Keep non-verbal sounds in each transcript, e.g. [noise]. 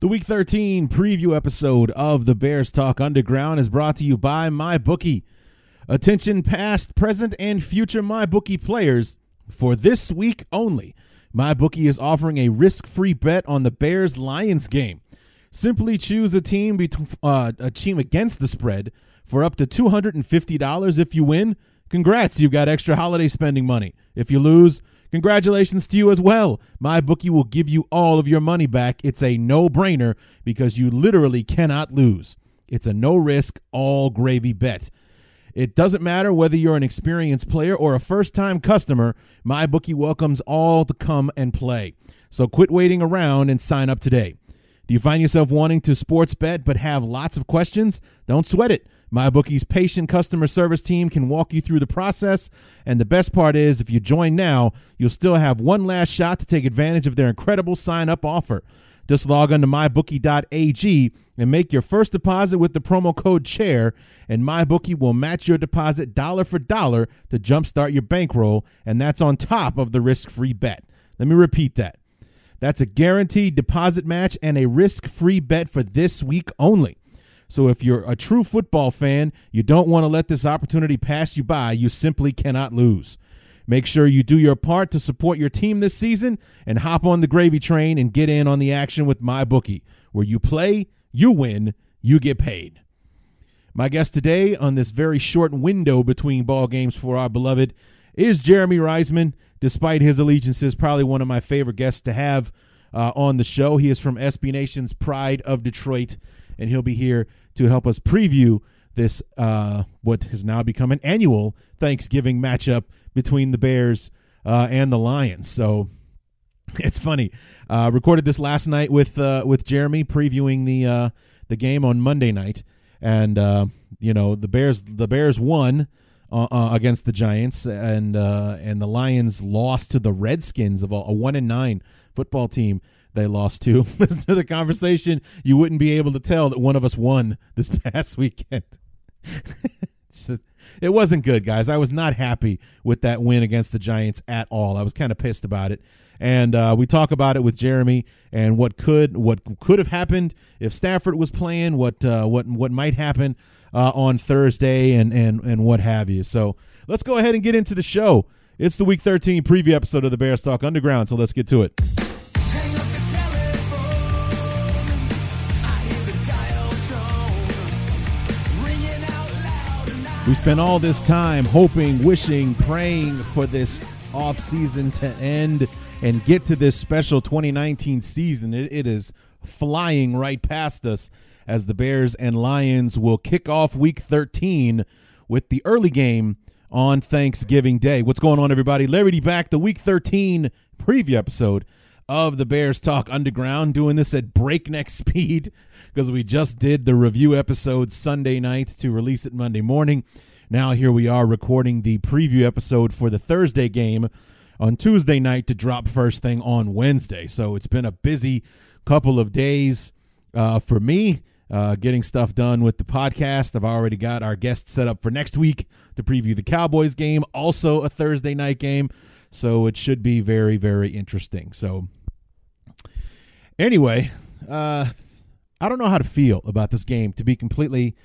The Week 13 preview episode of the Bears Talk Underground is brought to you by MyBookie. Attention past, present, and future MyBookie players. For this week only, MyBookie is offering a risk-free bet on the Bears Lions game. Simply choose a team bet- uh, a team against the spread for up to $250 if you win. Congrats, you've got extra holiday spending money. If you lose, Congratulations to you as well. My bookie will give you all of your money back. It's a no brainer because you literally cannot lose. It's a no risk, all gravy bet. It doesn't matter whether you're an experienced player or a first time customer, my bookie welcomes all to come and play. So quit waiting around and sign up today. Do you find yourself wanting to sports bet but have lots of questions? Don't sweat it. MyBookie's patient customer service team can walk you through the process. And the best part is, if you join now, you'll still have one last shot to take advantage of their incredible sign up offer. Just log on to mybookie.ag and make your first deposit with the promo code CHAIR, and MyBookie will match your deposit dollar for dollar to jumpstart your bankroll, and that's on top of the risk free bet. Let me repeat that. That's a guaranteed deposit match and a risk free bet for this week only. So if you're a true football fan, you don't want to let this opportunity pass you by. You simply cannot lose. Make sure you do your part to support your team this season and hop on the gravy train and get in on the action with my bookie, where you play, you win, you get paid. My guest today on this very short window between ball games for our beloved is Jeremy Reisman. Despite his allegiances, probably one of my favorite guests to have uh, on the show. He is from SB Nation's Pride of Detroit and he'll be here to help us preview this uh, what has now become an annual Thanksgiving matchup between the Bears uh, and the Lions. So [laughs] it's funny. Uh, recorded this last night with uh, with Jeremy previewing the uh, the game on Monday night, and uh, you know the Bears the Bears won against the Giants, and and the Lions lost to the Redskins of a, a one and nine football team they lost to. [laughs] Listen to the conversation. You wouldn't be able to tell that one of us won this [laughs] past weekend. [laughs] just, it wasn't good, guys. I was not happy with that win against the Giants at all. I was kind of pissed about it. And uh, we talk about it with Jeremy and what could what could have happened if Stafford was playing, what uh, what what might happen uh, on Thursday, and and and what have you. So let's go ahead and get into the show. It's the Week 13 preview episode of the Bears Talk Underground. So let's get to it. We spent all this time hoping, wishing, praying for this off season to end and get to this special 2019 season. It, it is flying right past us as the Bears and Lions will kick off week 13 with the early game on Thanksgiving Day. What's going on, everybody? Larry D back, the week 13 preview episode of the Bears Talk Underground, doing this at breakneck [laughs] speed because we just did the review episode Sunday night to release it Monday morning. Now here we are recording the preview episode for the Thursday game on Tuesday night to drop first thing on Wednesday. So it's been a busy couple of days uh, for me. Uh, getting stuff done with the podcast. I've already got our guest set up for next week to preview the Cowboys game, also a Thursday night game. So it should be very, very interesting. So, anyway, uh, I don't know how to feel about this game. To be completely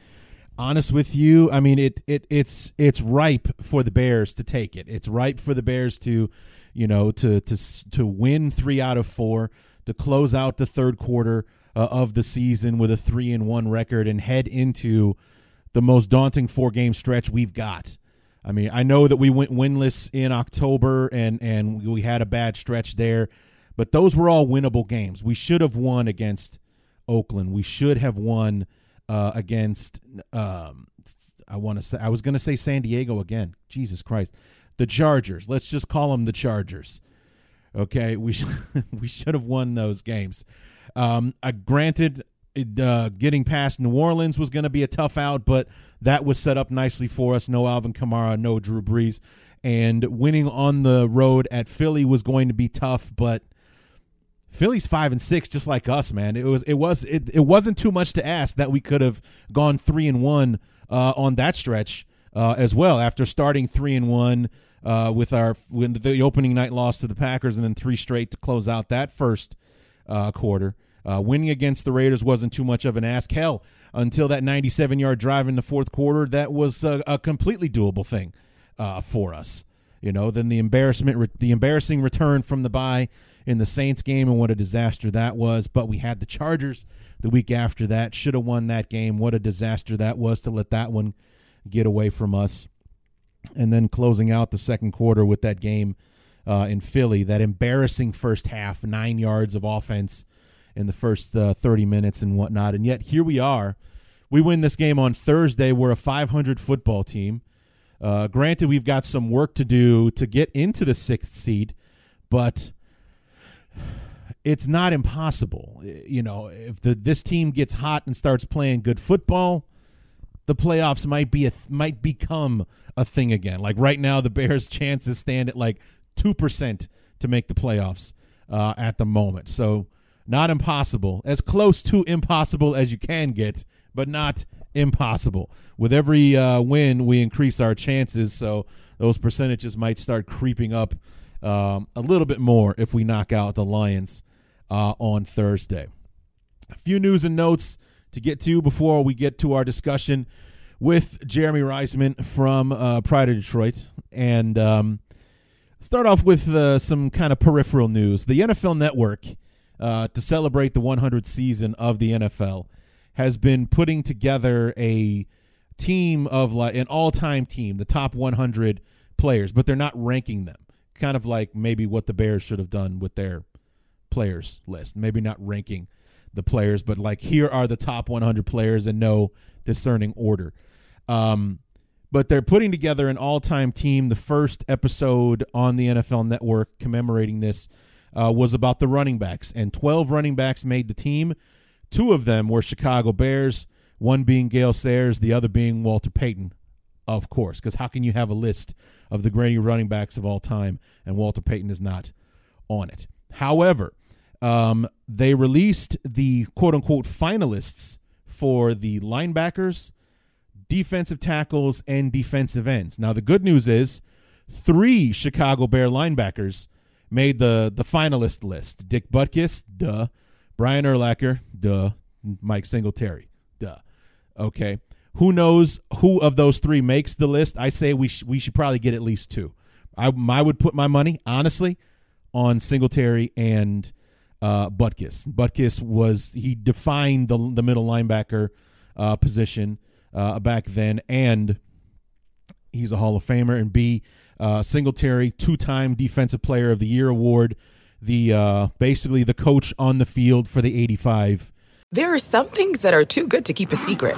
honest with you, I mean it it it's it's ripe for the Bears to take it. It's ripe for the Bears to, you know, to to to win three out of four, to close out the third quarter uh, of the season with a three and one record and head into the most daunting four game stretch we've got. I mean, I know that we went winless in October and and we had a bad stretch there, but those were all winnable games. We should have won against Oakland. We should have won uh, against. Um, I want to say I was going to say San Diego again. Jesus Christ, the Chargers. Let's just call them the Chargers. Okay, we sh- [laughs] we should have won those games. Um, uh, granted, it, uh, getting past New Orleans was going to be a tough out, but that was set up nicely for us. No Alvin Kamara, no Drew Brees, and winning on the road at Philly was going to be tough, but Philly's five and six, just like us, man. It was it was it, it wasn't too much to ask that we could have gone three and one uh, on that stretch uh, as well after starting three and one uh, with our when the opening night loss to the Packers and then three straight to close out that first uh, quarter. Uh, winning against the Raiders wasn't too much of an ask. Hell, until that 97 yard drive in the fourth quarter, that was a, a completely doable thing uh, for us. You know, then the embarrassment, the embarrassing return from the bye in the Saints game, and what a disaster that was. But we had the Chargers the week after that. Should have won that game. What a disaster that was to let that one get away from us. And then closing out the second quarter with that game uh, in Philly, that embarrassing first half, nine yards of offense in the first uh, 30 minutes and whatnot. And yet here we are. We win this game on Thursday. We're a 500 football team. Uh, granted, we've got some work to do to get into the sixth seed, but it's not impossible. You know, if the, this team gets hot and starts playing good football, the playoffs might be a might become a thing again. Like right now, the Bears' chances stand at like two percent to make the playoffs uh, at the moment. So not impossible, as close to impossible as you can get, but not impossible. With every uh, win, we increase our chances, so those percentages might start creeping up um, a little bit more if we knock out the Lions uh, on Thursday. A few news and notes to get to before we get to our discussion with Jeremy Reisman from uh, Pride of Detroit. And um, start off with uh, some kind of peripheral news. The NFL Network, uh, to celebrate the 100th season of the NFL, has been putting together a team of like an all-time team, the top 100 players, but they're not ranking them. Kind of like maybe what the Bears should have done with their players list. Maybe not ranking the players, but like here are the top 100 players in no discerning order. Um, but they're putting together an all-time team. The first episode on the NFL Network commemorating this uh, was about the running backs, and 12 running backs made the team. Two of them were Chicago Bears, one being Gale Sayers, the other being Walter Payton, of course, because how can you have a list of the greatest running backs of all time and Walter Payton is not on it? However, um, they released the quote unquote finalists for the linebackers, defensive tackles, and defensive ends. Now, the good news is three Chicago Bear linebackers made the, the finalist list Dick Butkus, duh. Brian Urlacher, duh. Mike Singletary, duh. Okay. Who knows who of those three makes the list? I say we sh- we should probably get at least two. I I would put my money honestly on Singletary and uh, Butkus. Butkus was he defined the the middle linebacker uh, position uh, back then, and he's a Hall of Famer. And B uh, Singletary, two time Defensive Player of the Year award the uh, basically the coach on the field for the 85. There are some things that are too good to keep a secret.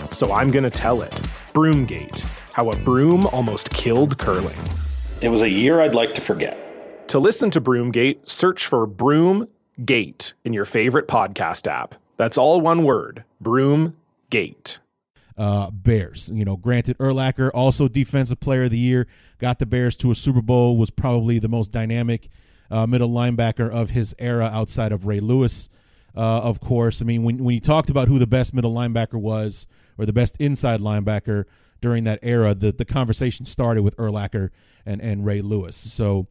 so I'm going to tell it. Broomgate How a Broom Almost Killed Curling. It was a year I'd like to forget. To listen to Broomgate, search for Broomgate in your favorite podcast app. That's all one word Broomgate. uh, Bears. You know, granted, Urlacher also defensive player of the year, got the Bears to a Super Bowl, was probably the most dynamic uh, middle linebacker of his era outside of Ray Lewis. Uh, of course, I mean when when you talked about who the best middle linebacker was or the best inside linebacker during that era, the the conversation started with Urlacher and and Ray Lewis. So,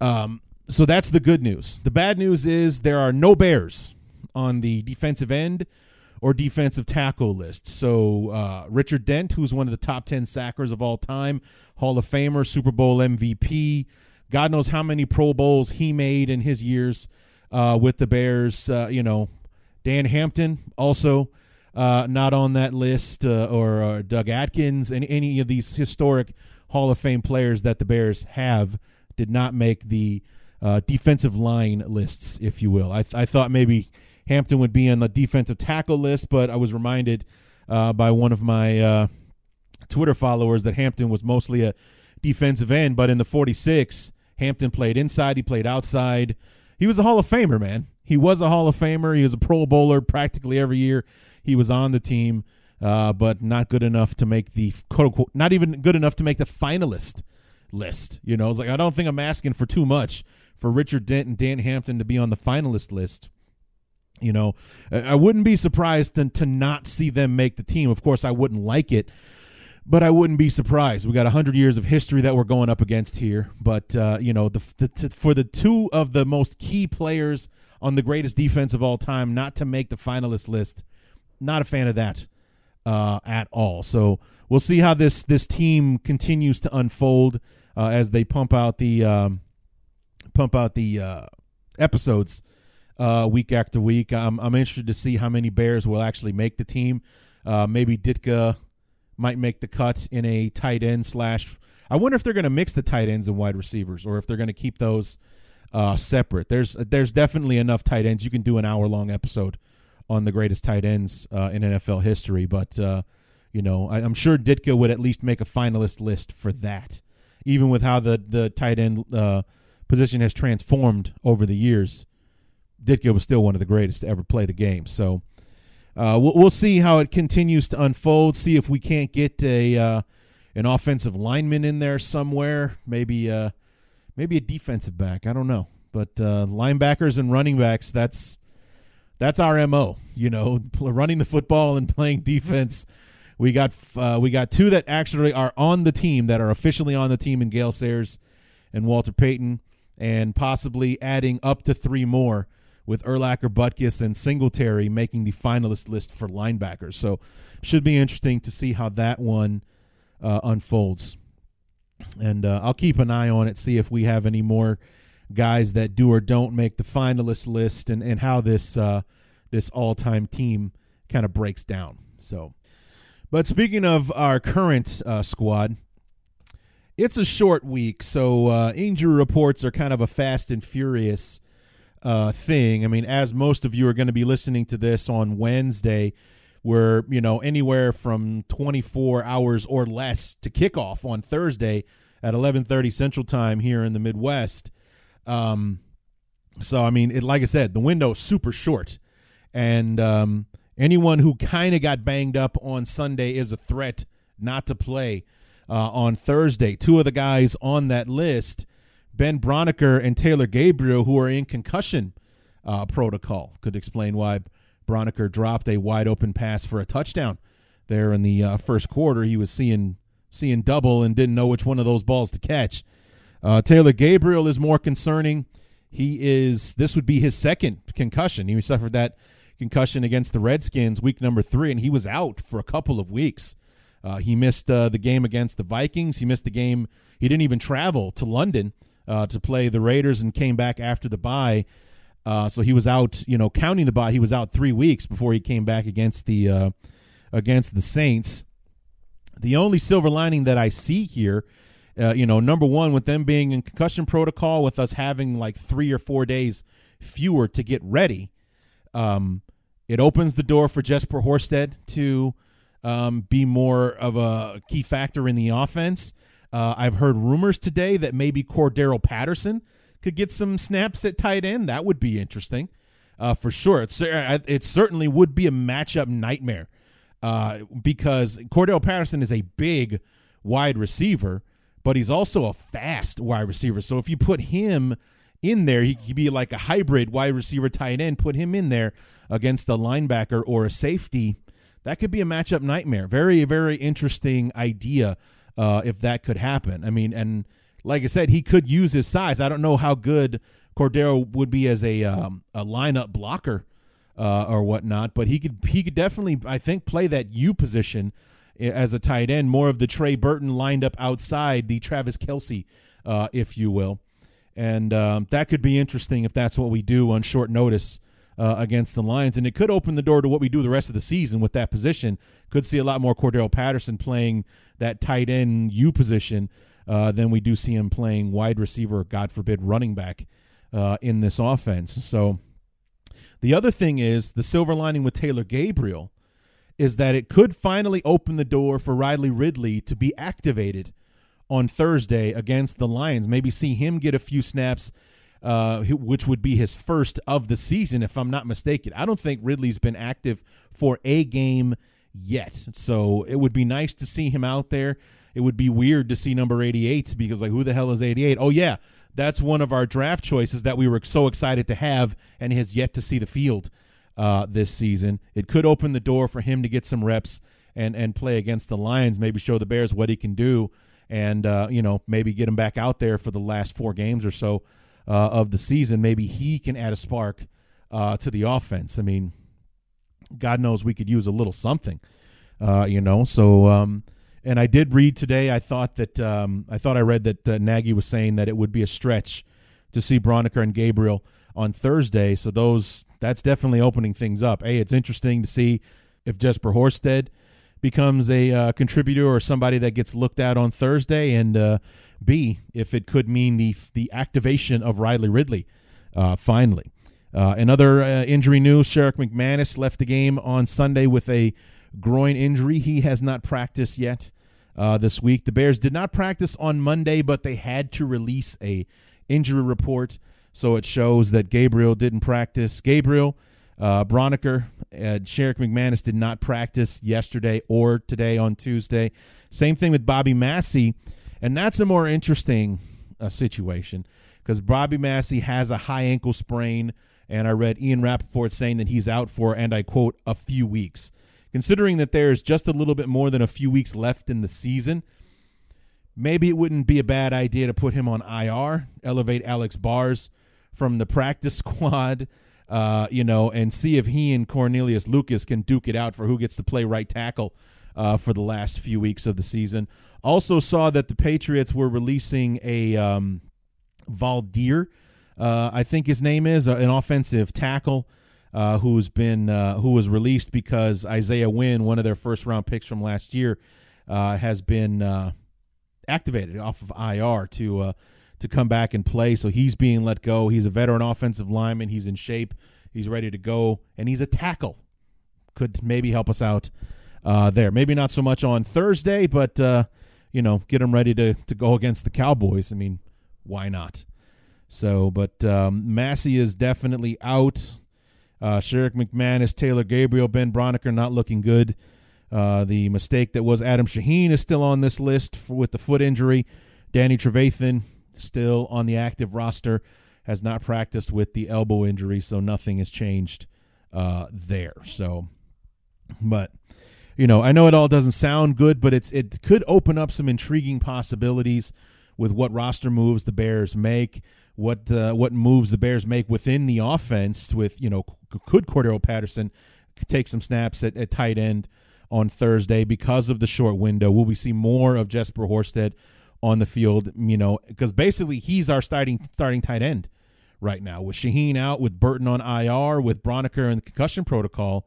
um, so that's the good news. The bad news is there are no Bears on the defensive end or defensive tackle list. So uh, Richard Dent, who's one of the top ten sackers of all time, Hall of Famer, Super Bowl MVP. God knows how many Pro Bowls he made in his years uh, with the Bears. Uh, you know, Dan Hampton also uh, not on that list, uh, or uh, Doug Atkins, and any of these historic Hall of Fame players that the Bears have did not make the uh, defensive line lists, if you will. I, th- I thought maybe Hampton would be on the defensive tackle list, but I was reminded by one of my Twitter followers that Hampton was mostly a defensive end, but in the 46, Hampton played inside, he played outside he was a Hall of Famer, man. He was a Hall of Famer. He was a Pro Bowler practically every year he was on the team, uh, but not good enough to make the quote unquote, not even good enough to make the finalist list. You know, it's like I don't think I'm asking for too much for Richard Dent and Dan Hampton to be on the finalist list. You know, I wouldn't be surprised to, to not see them make the team. Of course, I wouldn't like it but I wouldn't be surprised. We got hundred years of history that we're going up against here. But uh, you know, the, the for the two of the most key players on the greatest defense of all time not to make the finalist list, not a fan of that uh, at all. So we'll see how this this team continues to unfold uh, as they pump out the um, pump out the uh, episodes uh, week after week. I'm I'm interested to see how many Bears will actually make the team. Uh, maybe Ditka might make the cut in a tight end slash. I wonder if they're going to mix the tight ends and wide receivers, or if they're going to keep those uh, separate. There's there's definitely enough tight ends. You can do an hour long episode on the greatest tight ends uh, in NFL history, but uh, you know I, am sure Ditka would at least make a finalist list for that. Even with how the the tight end uh, position has transformed over the years, Ditka was still one of the greatest to ever play the game. So uh, we'll, we'll, see how it continues to unfold. See if we can't get a uh, an offensive lineman in there somewhere. Maybe uh, maybe a defensive back. I don't know, but linebackers and running backs. That's that's our mo. You know, [laughs] running the football and playing defense. We got uh, we got two that actually are on the team that are officially on the team in Gale Sayers and Walter Payton, and possibly adding up to three more with Urlacher, Butkus, and Singletary making the finalist list for linebackers. So, should be interesting to see how that one uh, unfolds. And uh, I'll keep an eye on it, see if we have any more guys that do or don't make the finalist list, and and how this uh, this all time team kind of breaks down. So, but speaking of our current uh, squad. It's a short week, so uh, injury reports are kind of a fast and furious uh, thing. I mean, as most of you are going to be listening to this on Wednesday, we're you know anywhere from 24 hours or less to kickoff on Thursday at 11:30 Central Time here in the Midwest. Um, so I mean, it, like I said, the window super short, and um, anyone who kind of got banged up on Sunday is a threat not to play uh, on Thursday. Two of the guys on that list Ben Braunecker and Taylor Gabriel, who are in concussion uh, protocol. Could explain why Braunecker dropped a wide open pass for a touchdown there in the uh, first quarter. He was seeing seeing double and didn't know which one of those balls to catch. Uh, Taylor Gabriel is more concerning. He is this would be his second concussion. He suffered that concussion against the Redskins week number three, and he was out for a couple of weeks. Uh, he missed uh, the game against the Vikings. He missed the game. He didn't even travel to London uh, to play the Raiders and came back after the bye. Uh, so he was out, you know, counting the bye. He was out three weeks before he came back against the uh, against the Saints. The only silver lining that I see here, uh, you know, number one, with them being in concussion protocol, with us having like three or four days fewer to get ready, um, it opens the door for Jesper Horsted to um, be more of a key factor in the offense. Uh, I've heard rumors today that maybe Cordarrelle Patterson could get some snaps at tight end. That would be interesting uh, for sure. It's, uh, it certainly would be a matchup nightmare uh, because Cordarrelle Patterson is a big wide receiver, but he's also a fast wide receiver. So if you put him in there, he could be like a hybrid wide receiver tight end. Put him in there against a linebacker or a safety. That could be a matchup nightmare. Very, very interesting idea uh, if that could happen. I mean, and like I said, he could use his size. I don't know how good Cordero would be as a um, a lineup blocker uh, or whatnot, but he could he could definitely I think play that U position as a tight end, more of the Trey Burton lined up outside the Travis Kelce, uh, if you will, and um, that could be interesting if that's what we do on short notice. Uh, against the Lions, and it could open the door to what we do the rest of the season with that position. Could see a lot more Cordarrelle Patterson playing that tight end U position uh, than we do see him playing wide receiver, God forbid, running back uh, in this offense. So the other thing is the silver lining with Taylor Gabriel is that it could finally open the door for Riley Ridley to be activated on Thursday against the Lions. Maybe see him get a few snaps, uh, which would be his first of the season, if I'm not mistaken. I don't think Ridley's been active for a game yet. So it would be nice to see him out there. It would be weird to see number 88 because, like, who the hell is 88? Oh, yeah, that's one of our draft choices that we were so excited to have and has yet to see the field uh, this season. It could open the door for him to get some reps and and play against the Lions, maybe show the Bears what he can do, and uh, you know maybe get him back out there for the last four games or so uh, of the season. Maybe he can add a spark uh, to the offense. I mean, God knows we could use a little something, uh, you know. So. Um, and I did read today. I thought that um, I thought I read that uh, Nagy was saying that it would be a stretch to see Braunecker and Gabriel on Thursday. So those that's definitely opening things up. A, it's interesting to see if Jesper Horsted becomes a uh, contributor or somebody that gets looked at on Thursday, and uh, B, if it could mean the the activation of Riley Ridley uh, finally. Uh, another uh, injury news: Sherrick McManis left the game on Sunday with a groin injury. He has not practiced yet uh, this week. The Bears did not practice on Monday, but they had to release a injury report, so it shows that Gabriel didn't practice. Gabriel, uh, Braunecker, uh, Sherrick McManis did not practice yesterday or today on Tuesday. Same thing with Bobby Massie. and that's a more interesting uh, situation because Bobby Massie has a high ankle sprain, and I read Ian Rapoport saying that he's out for, and I quote, a few weeks considering that there's just a little bit more than a few weeks left in the season, maybe it wouldn't be a bad idea to put him on IR, elevate Alex Bars from the practice [laughs] squad, uh, you know, and see if he and Cornelius Lucas can duke it out for who gets to play right tackle uh, for the last few weeks of the season. Also saw that the Patriots were releasing a um, Valdir, uh, I think his name is, uh, an offensive tackle uh, who's been uh, who was released because Isaiah Wynn, one of their first round picks from last year, has been activated off of IR to to come back and play. So he's being let go. He's a veteran offensive lineman. He's in shape. He's ready to go, and he's a tackle. Could maybe help us out uh, there. Maybe not so much on Thursday, but you know, get him ready to to go against the Cowboys. I mean, why not? So, but um, Massie is definitely out. Uh, Sherrick McManis, Taylor Gabriel, Ben Braunecker not looking good. Uh, the mistake that was Adam Shaheen is still on this list for, with the foot injury. Danny Trevathan still on the active roster, has not practiced with the elbow injury, so nothing has changed uh, there. So, but you know, I know it all doesn't sound good, but it's it could open up some intriguing possibilities with what roster moves the Bears make what the what moves the Bears make within the offense. With you know, could Cordero Patterson take some snaps at, at tight end on Thursday because of the short window? Will we see more of Jesper Horsted on the field? You know, because basically he's our starting starting tight end right now with Shaheen out, with Burton on IR, with Braunecker in the concussion protocol.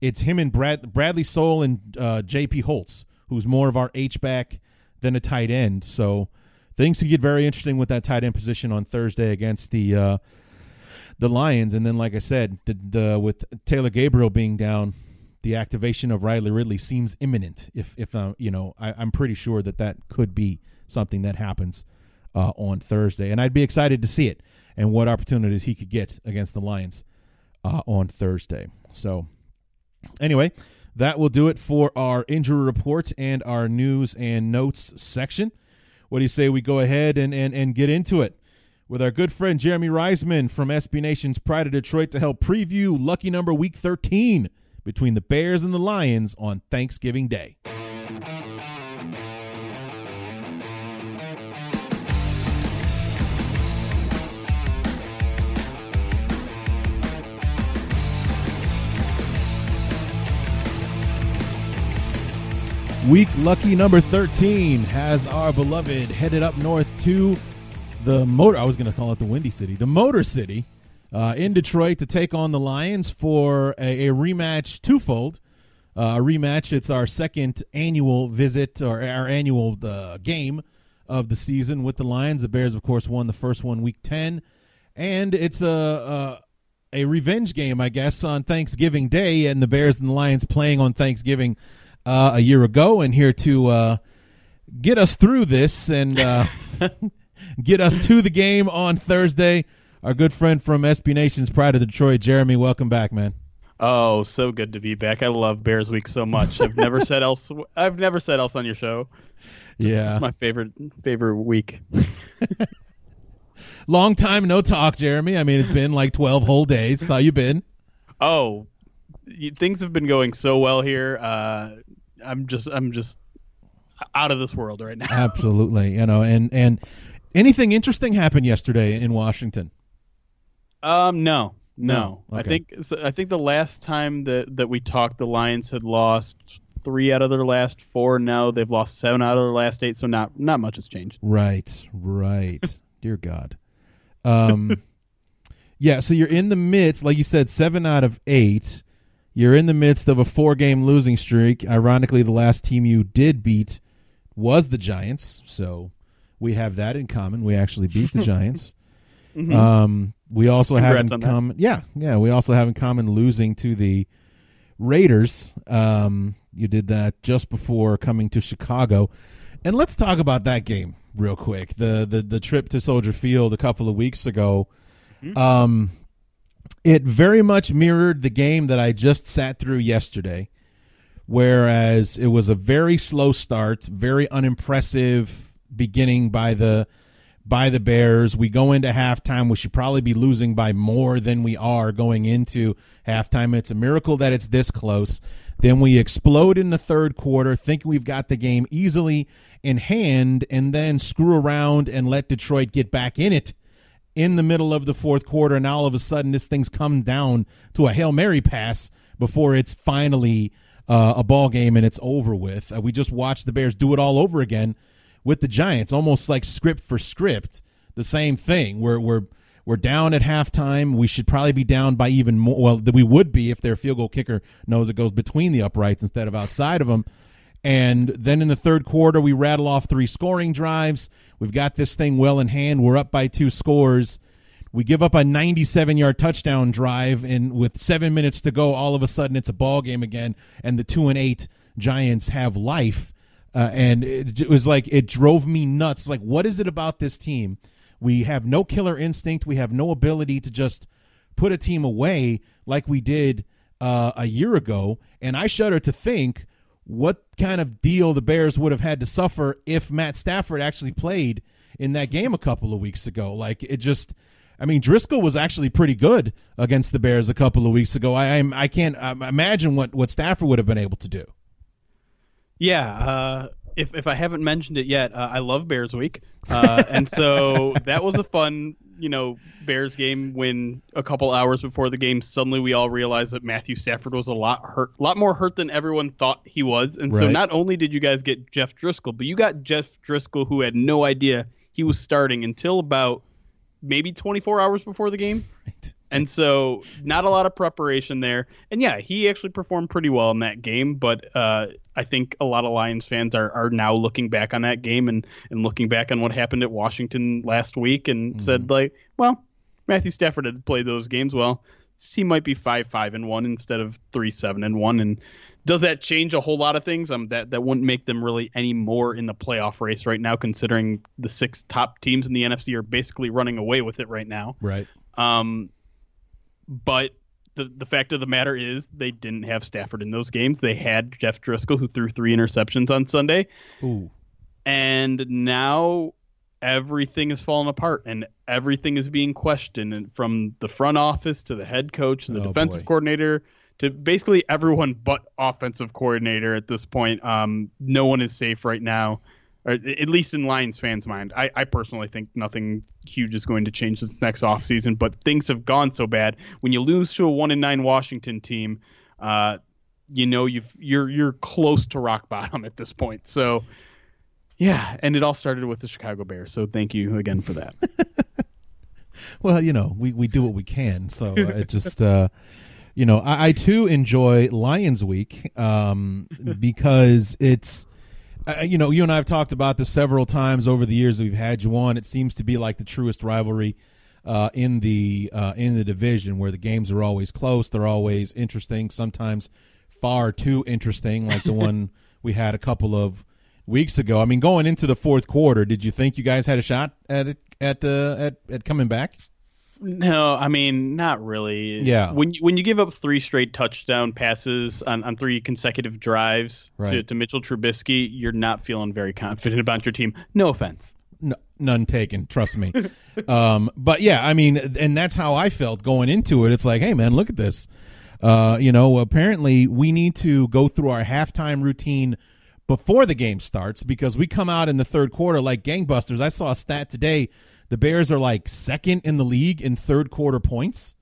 It's him and Brad, Bradley Sowell and uh, J.P. Holtz, who's more of our H back than a tight end. So things could get very interesting with that tight end position on Thursday against the uh, the Lions. And then, like I said, the, the, with Taylor Gabriel being down, the activation of Riley Ridley seems imminent. If if uh, you know, I, am pretty sure that that could be something that happens uh, on Thursday, and I'd be excited to see it and what opportunities he could get against the Lions uh, on Thursday. So, anyway. that will do it for our injury report and our news and notes section. What do you say we go ahead and, and, and get into it with our good friend Jeremy Reisman from SB Nation's Pride of Detroit to help preview lucky number week 13 between the Bears and the Lions on Thanksgiving Day. Week lucky number 13 has our beloved headed up north to the motor. I was going to call it the Windy City, the Motor City, uh, in Detroit to take on the Lions for a, a rematch twofold. Uh, a rematch. It's our second annual visit or our annual uh, game of the season with the Lions. The Bears, of course, won the first one week 10. And it's a, a, a revenge game, I guess, on Thanksgiving Day. And the Bears and the Lions playing on Thanksgiving uh, a year ago, and here to uh, get us through this and uh, [laughs] get us to the game on Thursday. Our good friend from SB Nation's Pride of Detroit, Jeremy. Welcome back, man. Oh, so good to be back. I love Bears Week so much. I've never said [laughs] else. I've never said else on your show. Just, yeah, it's my favorite favorite week. [laughs] Long time no talk, Jeremy. I mean, it's been like twelve whole days. How you been? Oh, things have been going so well here. Uh, I'm just I'm just out of this world right now. Absolutely, you know, and and anything interesting happened yesterday in Washington? Um, no, no. no. Okay. I think so I think the last time that that we talked, the Lions had lost three out of their last four. Now they've lost seven out of their last eight, so not not much has changed. Right, right. [laughs] Dear God. Um, [laughs] yeah. So you're in the midst, like you said, seven out of eight. You're in the midst of a four game losing streak. Ironically, the last team you did beat was the Giants. So we have that in common. We actually beat the [laughs] Giants. mm-hmm. um, we also Congrats have in common. Yeah, yeah. We also have in common losing to the Raiders. Um, you did that just before coming to Chicago. And let's talk about that game real quick. The the the trip to Soldier Field a couple of weeks ago. Mm-hmm. Um, it very much mirrored the game that I just sat through yesterday, whereas it was a very slow start, very unimpressive beginning by the by the Bears. We go into halftime. We should probably be losing by more than we are going into halftime. It's a miracle that it's this close. Then we explode in the third quarter, think we've got the game easily in hand, and then screw around and let Detroit get back in it in the middle of the fourth quarter, and all of a sudden this thing's come down to a hail mary pass before it's finally uh, a ball game and it's over with. Uh, we just watched the Bears do it all over again with the Giants, almost like script for script. The same thing. We're we're we're down at halftime. We should probably be down by even more. Well, we would be if their field goal kicker knows it goes between the uprights instead of outside of them. And then in the third quarter, we rattle off three scoring drives. We've got this thing well in hand. We're up by two scores. We give up a 97 yard touchdown drive, and with seven minutes to go, all of a sudden it's a ball game again, and the two and eight Giants have life. Uh, and it, it was like it drove me nuts. Like, what is it about this team? We have no killer instinct. We have no ability to just put a team away like we did uh, a year ago. And I shudder to think what kind of deal the Bears would have had to suffer if Matt Stafford actually played in that game a couple of weeks ago. Like it just, I mean, Driskel was actually pretty good against the Bears a couple of weeks ago. I I, can't imagine what what Stafford would have been able to do. Yeah, uh, if if I haven't mentioned it yet, uh, I love Bears Week, uh, and so that was a fun you know Bears game when a couple hours before the game suddenly we all realized that Matthew Stafford was a lot hurt, a lot more hurt than everyone thought he was. And right. so not only did you guys get Jeff Driskel, but you got Jeff Driskel who had no idea he was starting until about maybe 24 hours before the game. Right. And so not a lot of preparation there. And yeah, he actually performed pretty well in that game, but uh, I think a lot of Lions fans are, are now looking back on that game and, and looking back on what happened at Washington last week and mm-hmm. said like, well, Matthew Stafford had played those games well. He might be five five and one instead of three seven and one. And does that change a whole lot of things? Um, that that wouldn't make them really any more in the playoff race right now, considering the six top teams in the NFC are basically running away with it right now. Right. Um, but the the fact of the matter is they didn't have Stafford in those games. They had Jeff Driskel who threw three interceptions on Sunday. Ooh. And now everything is falling apart and everything is being questioned and from the front office to the head coach to the Oh, defensive boy. coordinator to basically everyone but offensive coordinator at this point. Um, no one is safe right now, or at least in Lions fans' mind. I, I personally think nothing huge is going to change this next offseason, but things have gone so bad. When you lose to a one and nine Washington team, uh, you know you've you're you're close to rock bottom at this point. So yeah, and it all started with the Chicago Bears. So thank you again for that. [laughs] Well, you know, we, we do what we can. So it [laughs] just, uh, you know, I, I too enjoy Lions Week um, because it's, uh, you know, you and I have talked about this several times over the years we've had you on. It seems to be like the truest rivalry uh, in the uh, in the division, where the games are always close. They're always interesting. Sometimes far too interesting, like the [laughs] one we had a couple of weeks ago. I mean, going into the fourth quarter, did you think you guys had a shot at it at uh, at at coming back? No, I mean not really. Yeah. When you, when you give up three straight touchdown passes on, on three consecutive drives to, to Mitchell Trubisky, you're not feeling very confident about your team. No offense. No, none taken. Trust me. [laughs] um, but yeah, I mean, and that's how I felt going into it. It's like, hey, man, look at this. Uh, you know, apparently we need to go through our halftime routine before the game starts because we come out in the third quarter like gangbusters. I saw a stat today. The Bears are like second in the league in third quarter points,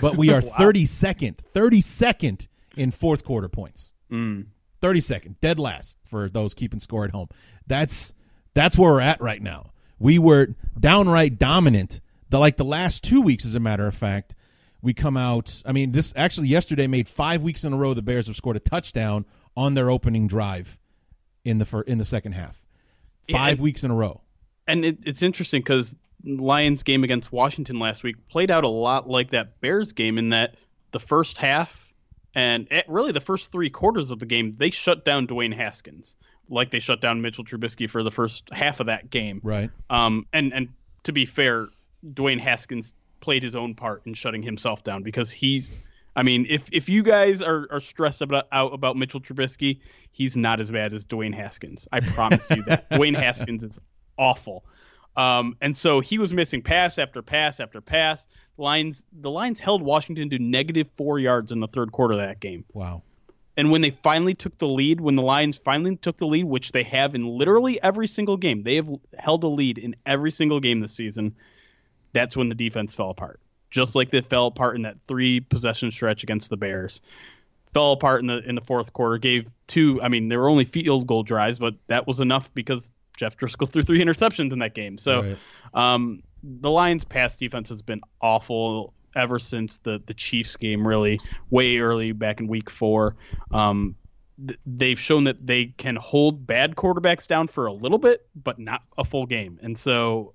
but we are [laughs] 32nd, 32nd in fourth quarter points. Mm. 32nd, dead last for those keeping score at home. That's that's where we're at right now. We were downright dominant. The like the last two weeks, as a matter of fact, we come out. I mean, this actually yesterday made five weeks in a row the Bears have scored a touchdown on their opening drive in the fir- in the second half. Five Yeah, weeks in a row. And it, it's interesting because Lions game against Washington last week played out a lot like that Bears game in that the first half and eh, really the first three quarters of the game they shut down Dwayne Haskins like they shut down Mitchell Trubisky for the first half of that game. Right. Um, and and to be fair, Dwayne Haskins played his own part in shutting himself down because he's. I mean, if if you guys are, are stressed about out about Mitchell Trubisky, he's not as bad as Dwayne Haskins. I promise you that. [laughs] Dwayne Haskins is awful. Um, and so he was missing pass after pass after pass. The Lions the Lions held Washington to negative four yards in the third quarter of that game. Wow. And when they finally took the lead, when the Lions finally took the lead, which they have in literally every single game, they have held a lead in every single game this season. That's when the defense fell apart. Just like they fell apart in that three possession stretch against the Bears. Fell apart in the in the fourth quarter. Gave two. I mean, there were only field goal drives, but that was enough because Jeff Driskel threw three interceptions in that game. So, Right. um, the Lions' pass defense has been awful ever since the the Chiefs game, really way early back in Week Four. Um, th- they've shown that they can hold bad quarterbacks down for a little bit, but not a full game, and so.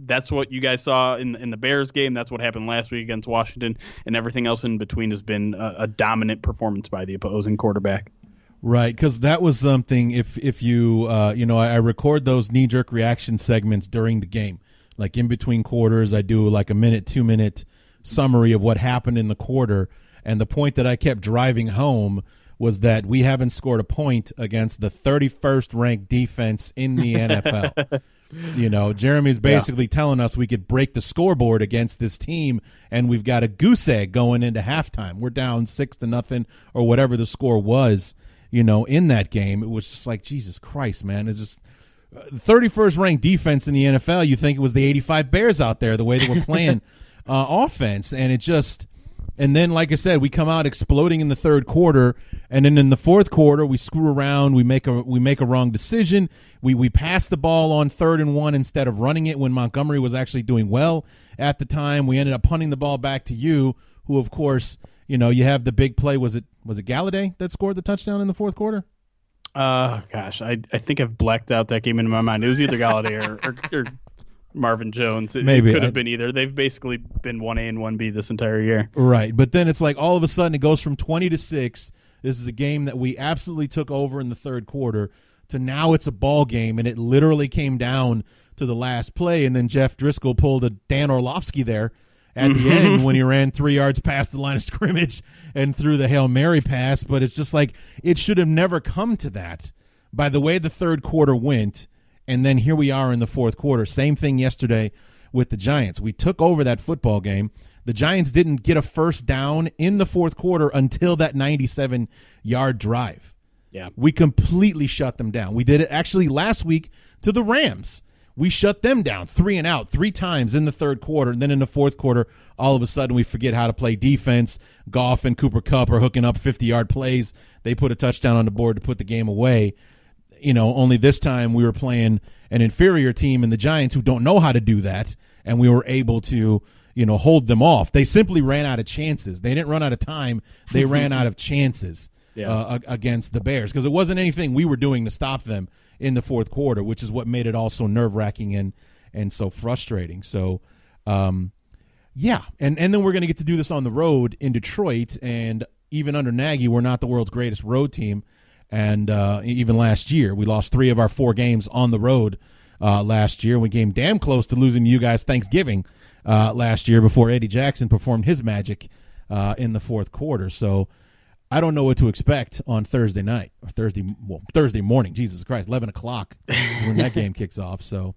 That's what you guys saw in in the Bears game. That's what happened last week against Washington, and everything else in between has been a, a dominant performance by the opposing quarterback. Right, because that was something. If if you uh, you know, I, I record those knee jerk reaction segments during the game, like in between quarters. I do like a minute, two minute summary of what happened in the quarter. And the point that I kept driving home was that we haven't scored a point against the 31st ranked defense in the NFL. [laughs] You know, Jeremy's basically telling us we could break the scoreboard against this team, and we've got a goose egg going into halftime. We're down six to nothing or whatever the score was. You know, in that game, it was just like Jesus Christ, man. It's just uh, 31st ranked defense in the NFL. You think it was the 85 Bears out there, the way they were playing [laughs] uh, offense, and it just. And then, like I said, we come out exploding in the third quarter, and then in the fourth quarter, we screw around. We make a we make a wrong decision. We we pass the ball on third and one instead of running it when Montgomery was actually doing well at the time. We ended up punting the ball back to you, who of course you know you have the big play. Was it was it Golladay that scored the touchdown in the fourth quarter? Uh, gosh, I I think I've blacked out that game in my mind. It was either Golladay or, or, or Marvin Jones. It, Maybe. it could have been either. They've basically been one A and one B this entire year. Right, but then it's like all of a sudden it goes from twenty to six. This is a game that we absolutely took over in the third quarter. To now it's a ball game, and it literally came down to the last play, and then Jeff Driskel pulled a Dan Orlovsky there at the end mm-hmm. when he ran three yards past the line of scrimmage and threw the Hail Mary pass. But it's just like it should have never come to that. By the way the third quarter went, and then here we are in the fourth quarter. Same thing yesterday with the Giants. We took over that football game. The Giants didn't get a first down in the fourth quarter until that 97 yard drive. Yeah. We completely shut them down. We did it actually last week to the Rams. We shut them down three and out three times in the third quarter. And then in the fourth quarter, all of a sudden we forget how to play defense. Goff and Cooper Kupp are hooking up 50 yard plays. They put a touchdown on the board to put the game away. You know, only this time we were playing an inferior team in the Giants who don't know how to do that. And we were able to, you know, hold them off. They simply ran out of chances. They didn't run out of time, they ran out of chances [laughs] Yeah. uh, against the Bears because it wasn't anything we were doing to stop them in the fourth quarter, which is what made it all so nerve wracking and and so frustrating. So, um, yeah, and and then we're going to get to do this on the road in Detroit, and even under Nagy, we're not the world's greatest road team, and uh, even last year we lost three of our four games on the road uh, last year. We came damn close to losing you guys Thanksgiving uh, last year before Eddie Jackson performed his magic uh, in the fourth quarter. So. I don't know what to expect on Thursday night or Thursday, well, Thursday morning. Jesus Christ, eleven o'clock is when that [laughs] game kicks off. So,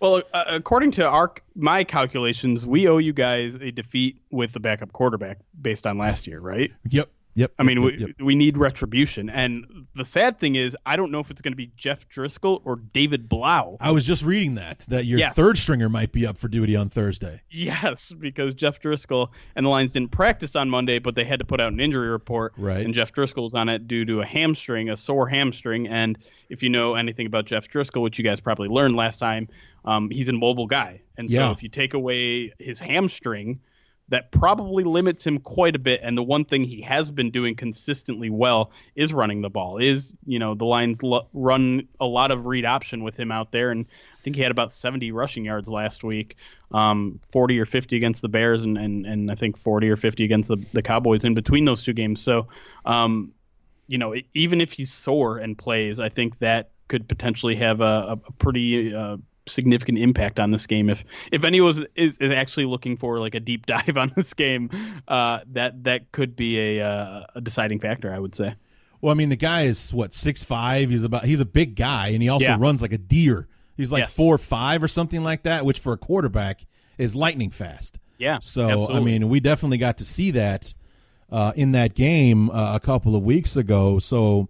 Well, uh, according to our my calculations, we owe you guys a defeat with the backup quarterback based on last year, right? yep, yep. I mean, yep, we, yep. we need retribution. And the sad thing is, I don't know if it's going to be Jeff Driskel or David Blough. I was just reading that that your Yes. third stringer might be up for duty on Thursday. Yes, because Jeff Driskel and the Lions didn't practice on Monday, but they had to put out an injury report. Right. And Jeff Driskel was on it due to a hamstring, a sore hamstring. And if you know anything about Jeff Driskel, which you guys probably learned last time, um, he's a mobile guy. And so if you take away his hamstring, that probably limits him quite a bit. And the one thing he has been doing consistently well is running the ball. Is you know the Lions run a lot of read option with him out there, and I think he had about 70 rushing yards last week, um, 40 or 50 against the Bears, and and, and I think 40 or 50 against the, the Cowboys in between those two games. So, um, you know, even if he's sore and plays, I think that could potentially have a, a pretty uh, significant impact on this game. If if anyone is, is, actually looking for like a deep [laughs] dive on this game, uh, that that could be a uh, a deciding factor. I would say. Well, I mean, the guy is what six five. He's about he's a big guy, and he also Yeah. runs like a deer. He's like Yes. four five or something like that, which for a quarterback is lightning fast. Yeah. So I mean, we definitely got to see that uh, in that game uh, a couple of weeks ago. So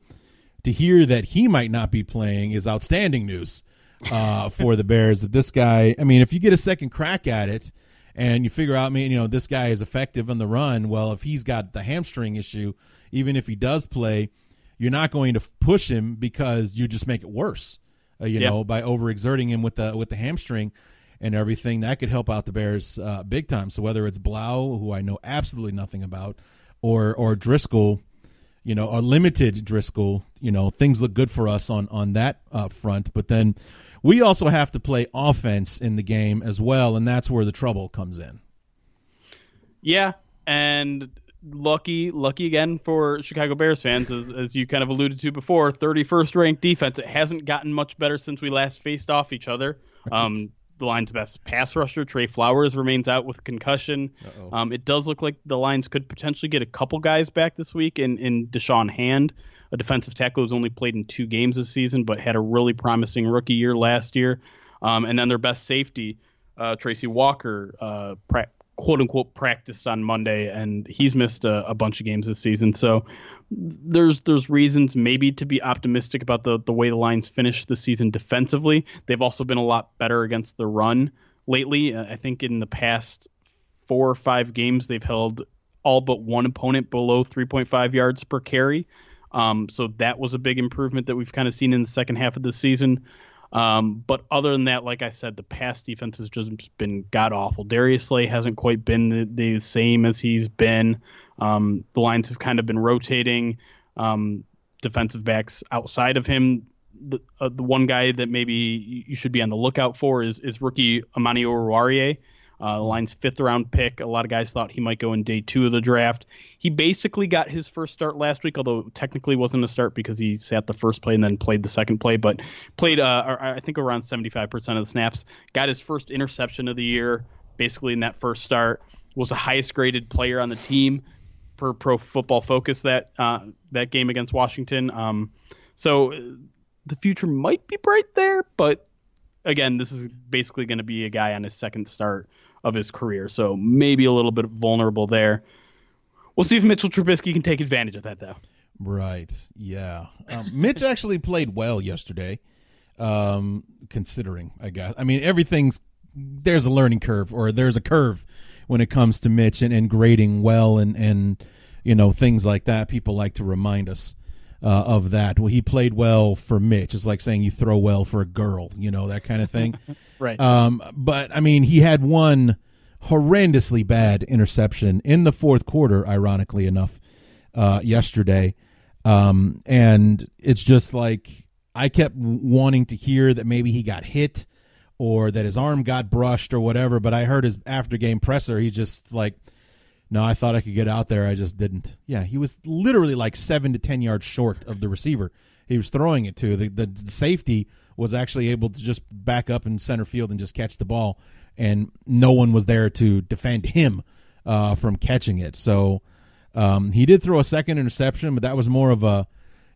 to hear that he might not be playing is outstanding news uh, for the Bears. That this guy, I mean, if you get a second crack at it and you figure out, I mean, you know, this guy is effective on the run. Well, if he's got the hamstring issue, even if he does play, you're not going to push him because you just make it worse. Uh, you Yeah. know, by overexerting him with the with the hamstring and everything, that could help out the Bears uh, big time. So whether it's Blough, who I know absolutely nothing about, or or Driskel, you know, or limited Driskel, you know, things look good for us on on that uh, front. But then we also have to play offense in the game as well, and that's where the trouble comes in. Yeah, and lucky, lucky again for Chicago Bears fans, as, as you kind of alluded to before, 31st ranked defense. It hasn't gotten much better since we last faced off each other. Um, the Lions' best pass rusher, Trey Flowers, remains out with concussion. Um, it does look like the Lions could potentially get a couple guys back this week in, in Da'Shawn Hand, a defensive tackle who's only played in two games this season, but had a really promising rookie year last year. Um, and then their best safety, uh, Tracy Walker, uh, pra- quote unquote practiced on Monday, and he's missed a, a bunch of games this season. So there's there's reasons maybe to be optimistic about the the way the Lions finished the season defensively. They've also been a lot better against the run lately. I think in the past four or five games they've held all but one opponent below 3.5 yards per carry. Um, so that was a big improvement that we've kind of seen in the second half of the season. Um, but other than that, like I said, the pass defense has just been god awful. Darius Slay hasn't quite been the, the same as he's been. Um, the lines have kind of been rotating um, defensive backs outside of him. The, uh, the one guy that maybe you- should be on the lookout for is, is rookie Amani Oruwariye. Uh, the Lions' fifth round pick. A lot of guys thought he might go in day two of the draft. He basically got his first start last week, although technically wasn't a start because he sat the first play and then played the second play, but played, uh, I think, around 75% of the snaps. Got his first interception of the year, basically in that first start. was the highest graded player on the team per Pro Football Focus that uh, that game against Washington. Um, so uh, the future might be bright there, but again, this is basically going to be a guy on his second start of his career, so maybe a little bit vulnerable there. We'll see if Mitchell Trubisky can take advantage of that, though. Right. Yeah. Um, Mitch actually played well yesterday, um, considering, I guess. I mean, everything's there's a learning curve or there's a curve when it comes to Mitch and, and grading well and, and, you know, things like that. People like to remind us uh, of that. Well, he played well for Mitch. It's like saying you throw well for a girl, you know, that kind of thing. [laughs] right. Um, but, I mean, he had one horrendously bad interception in the fourth quarter, ironically enough, uh, yesterday. Um, and it's just like I kept wanting to hear that maybe he got hit or that his arm got brushed or whatever. But I heard his after game presser. He's just like, no, I thought I could get out there. I just didn't. Yeah, he was literally like seven to 10 yards short of the receiver he was throwing it to. The, the, the safety was actually able to just back up in center field and just catch the ball. And no one was there to defend him uh, from catching it. So um, he did throw a second interception, but that was more of a,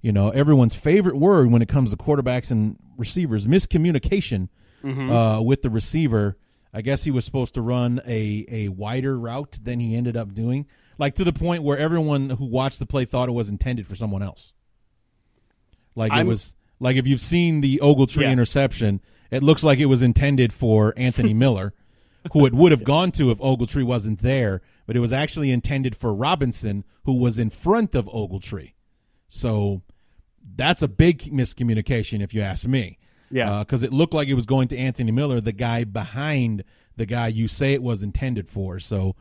you know, everyone's favorite word when it comes to quarterbacks and receivers miscommunication mm-hmm. uh, with the receiver. I guess he was supposed to run a, a wider route than he ended up doing, like to the point where everyone who watched the play thought it was intended for someone else. Like I'm, it was like if you've seen the Ogletree yeah. interception, it looks like it was intended for Anthony [laughs] Miller, who it would have gone to if Ogletree wasn't there, but it was actually intended for Robinson, who was in front of Ogletree. So that's a big miscommunication, if you ask me. Yeah, because uh, it looked like it was going to Anthony Miller, the guy behind the guy you say it was intended for. So,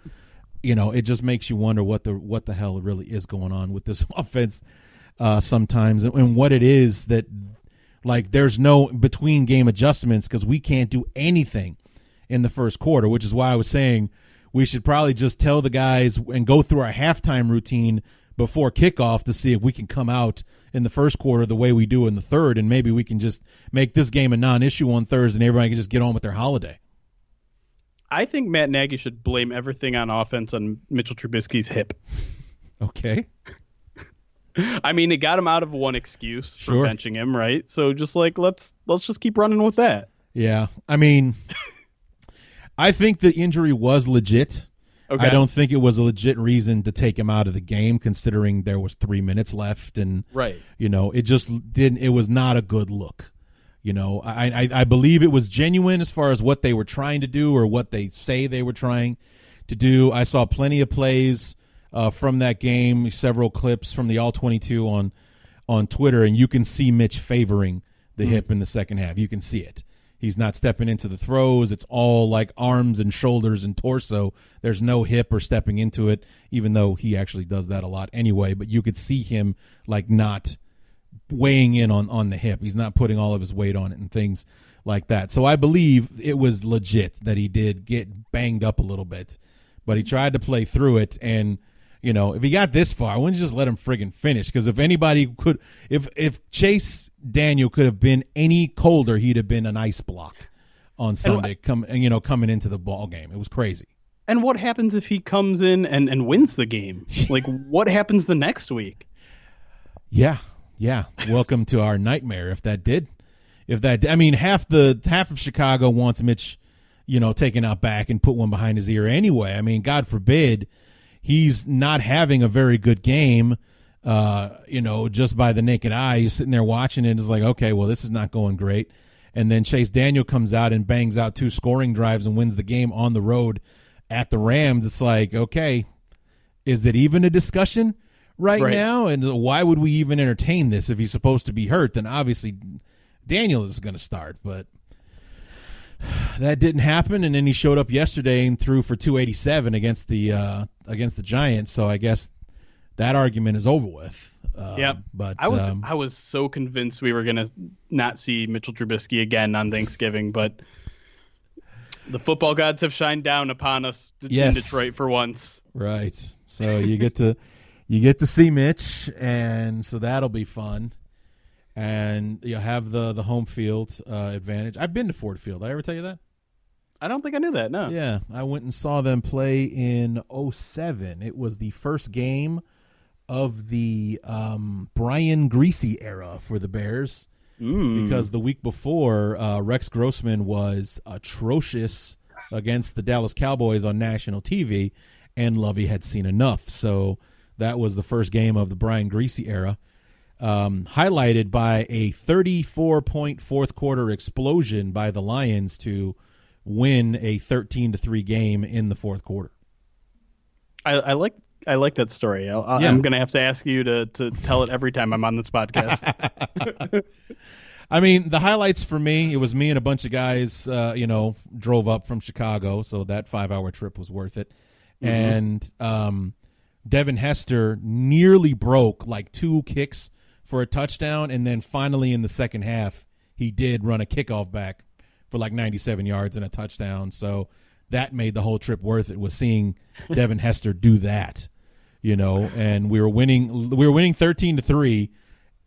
you know, it just makes you wonder what the what the hell really is going on with this [laughs] offense uh, sometimes, and, and what it is that like there's no between game adjustments because we can't do anything in the first quarter, which is why I was saying we should probably just tell the guys and go through our halftime routine before kickoff to see if we can come out in the first quarter the way we do in the third, and maybe we can just make this game a non-issue on Thursday, and everybody can just get on with their holiday. I think Matt Nagy should blame everything on offense on Mitchell Trubisky's hip. [laughs] Okay. [laughs] I mean, it got him out of one excuse sure. for benching him, right? So just like let's let's just keep running with that. Yeah, I mean, [laughs] I think the injury was legit. Okay. I don't think it was a legit reason to take him out of the game, considering there was three minutes left, and right, you know, it just didn't. It was not a good look. You know, I, I, I believe it was genuine as far as what they were trying to do or what they say they were trying to do. I saw plenty of plays uh, from that game, several clips from the All Twenty Two on on Twitter, and you can see Mitch favoring the mm-hmm. hip in the second half. You can see it. He's not stepping into the throws. It's all like arms and shoulders and torso. There's no hip or stepping into it, even though he actually does that a lot anyway. But you could see him like not weighing in on, on the hip. He's not putting all of his weight on it and things like that. So I believe it was legit that he did get banged up a little bit, but he tried to play through it. And, you know, if he got this far, I wouldn't just let him friggin' finish? Because if anybody could, if, if Chase Daniel could have been any colder, he'd have been an ice block on Sunday. Come you know coming into the ball game, it was crazy. And what happens if he comes in and, and wins the game? [laughs] Like what happens the next week? Yeah, yeah. Welcome to our nightmare. If that did, if that, I mean, half the half of Chicago wants Mitch, you know, taken out back and put one behind his ear anyway. I mean, God forbid he's not having a very good game uh, you know, just by the naked eye, you're sitting there watching it. It's like, okay, well, this is not going great. And then Chase Daniel comes out and bangs out two scoring drives and wins the game on the road at the Rams. It's like, okay, is it even a discussion right, right. now? And why would we even entertain this if he's supposed to be hurt? Then obviously Daniel is going to start, but [sighs] that didn't happen. And then he showed up yesterday and threw for 287 against the uh, against the Giants. So I guess that argument is over with. Um, yeah, but I was um, I was so convinced we were gonna not see Mitchell Trubisky again on Thanksgiving, but the football gods have shined down upon us yes. in Detroit for once. Right. So you get to [laughs] you get to see Mitch, and so that'll be fun. And you have the the home field uh, advantage. I've been to Ford Field. Did I ever tell you that? I don't think I knew that. No. Yeah, I went and saw them play in 07. It was the first game of the um, Brian Griese era for the Bears Mm. because the week before uh, Rex Grossman was atrocious against the Dallas Cowboys on national TV, and Lovie had seen enough. So that was the first game of the Brian Griese era, um, highlighted by a 34 point fourth quarter explosion by the Lions to win a 13 to three game in the fourth quarter. I, I like I like that story. I'll, I'll- Yeah. I'm gonna have to ask you to to tell it every time I'm on this podcast. [laughs] [laughs] I mean, the highlights for me, it was me and a bunch of guys, uh, you know, drove up from Chicago, so that five hour trip was worth it. Mhm. And um, Devin Hester nearly broke like two kicks for a touchdown, and then finally in the second half, he did run a kickoff back for like 97 yards and a touchdown. So that made the whole trip worth it. Was seeing [laughs] Devin Hester do that, you know, and we were winning. We were winning 13 to three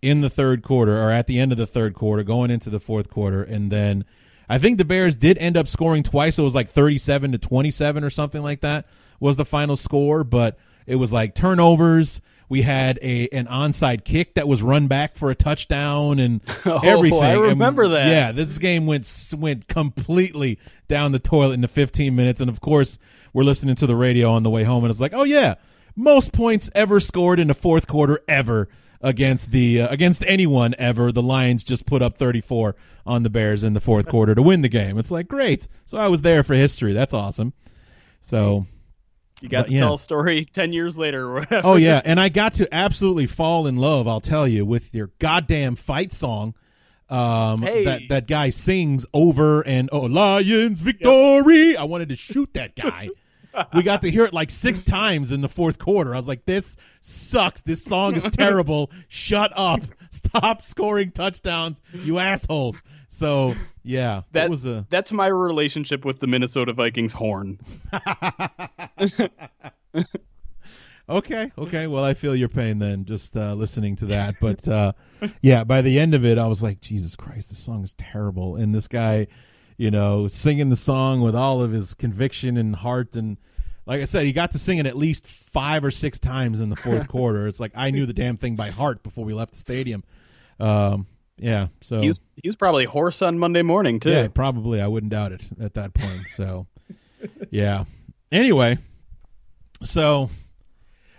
in the third quarter or at the end of the third quarter, going into the fourth quarter, and then I think the Bears did end up scoring twice. It was like 37 to 27 or something like that was the final score, but it was like turnovers. We had a an onside kick that was run back for a touchdown and [laughs] Oh, everything. I And, remember that. Yeah, this game went went completely down the toilet in the 15 minutes, and of course we're listening to the radio on the way home, and it's like, oh yeah, most points ever scored in the fourth quarter ever against the uh, against anyone ever. The Lions just put up 34 on the Bears in the fourth quarter to win the game. It's like great. So I was there for history. That's awesome. So You got But, to yeah. tell a story [laughs] ten years later or whatever. oh yeah, and I got to absolutely fall in love. I'll tell you with your goddamn fight song. Um, Hey. that that guy sings over and oh Lions victory. I wanted to shoot that guy. we got to hear it like six [laughs] times in the fourth quarter. I was like, this sucks. This song is [laughs] terrible. Shut up. Stop scoring touchdowns, you assholes. So yeah, that was a that's my relationship with the Minnesota Vikings horn. [laughs] Okay, okay. Well, I feel your pain then, just uh, listening to that. But uh, yeah, by the end of it, I was like, Jesus Christ, this song is terrible. And this guy, you know, singing the song with all of his conviction and heart. And like I said, he got to sing it at least five or six times in the fourth [laughs] quarter. It's like I knew the damn thing by heart before we left the stadium. Um, yeah, so he's was he was probably hoarse on Monday morning too. yeah, probably. I wouldn't doubt it at that point. So, [laughs] yeah. Anyway, so,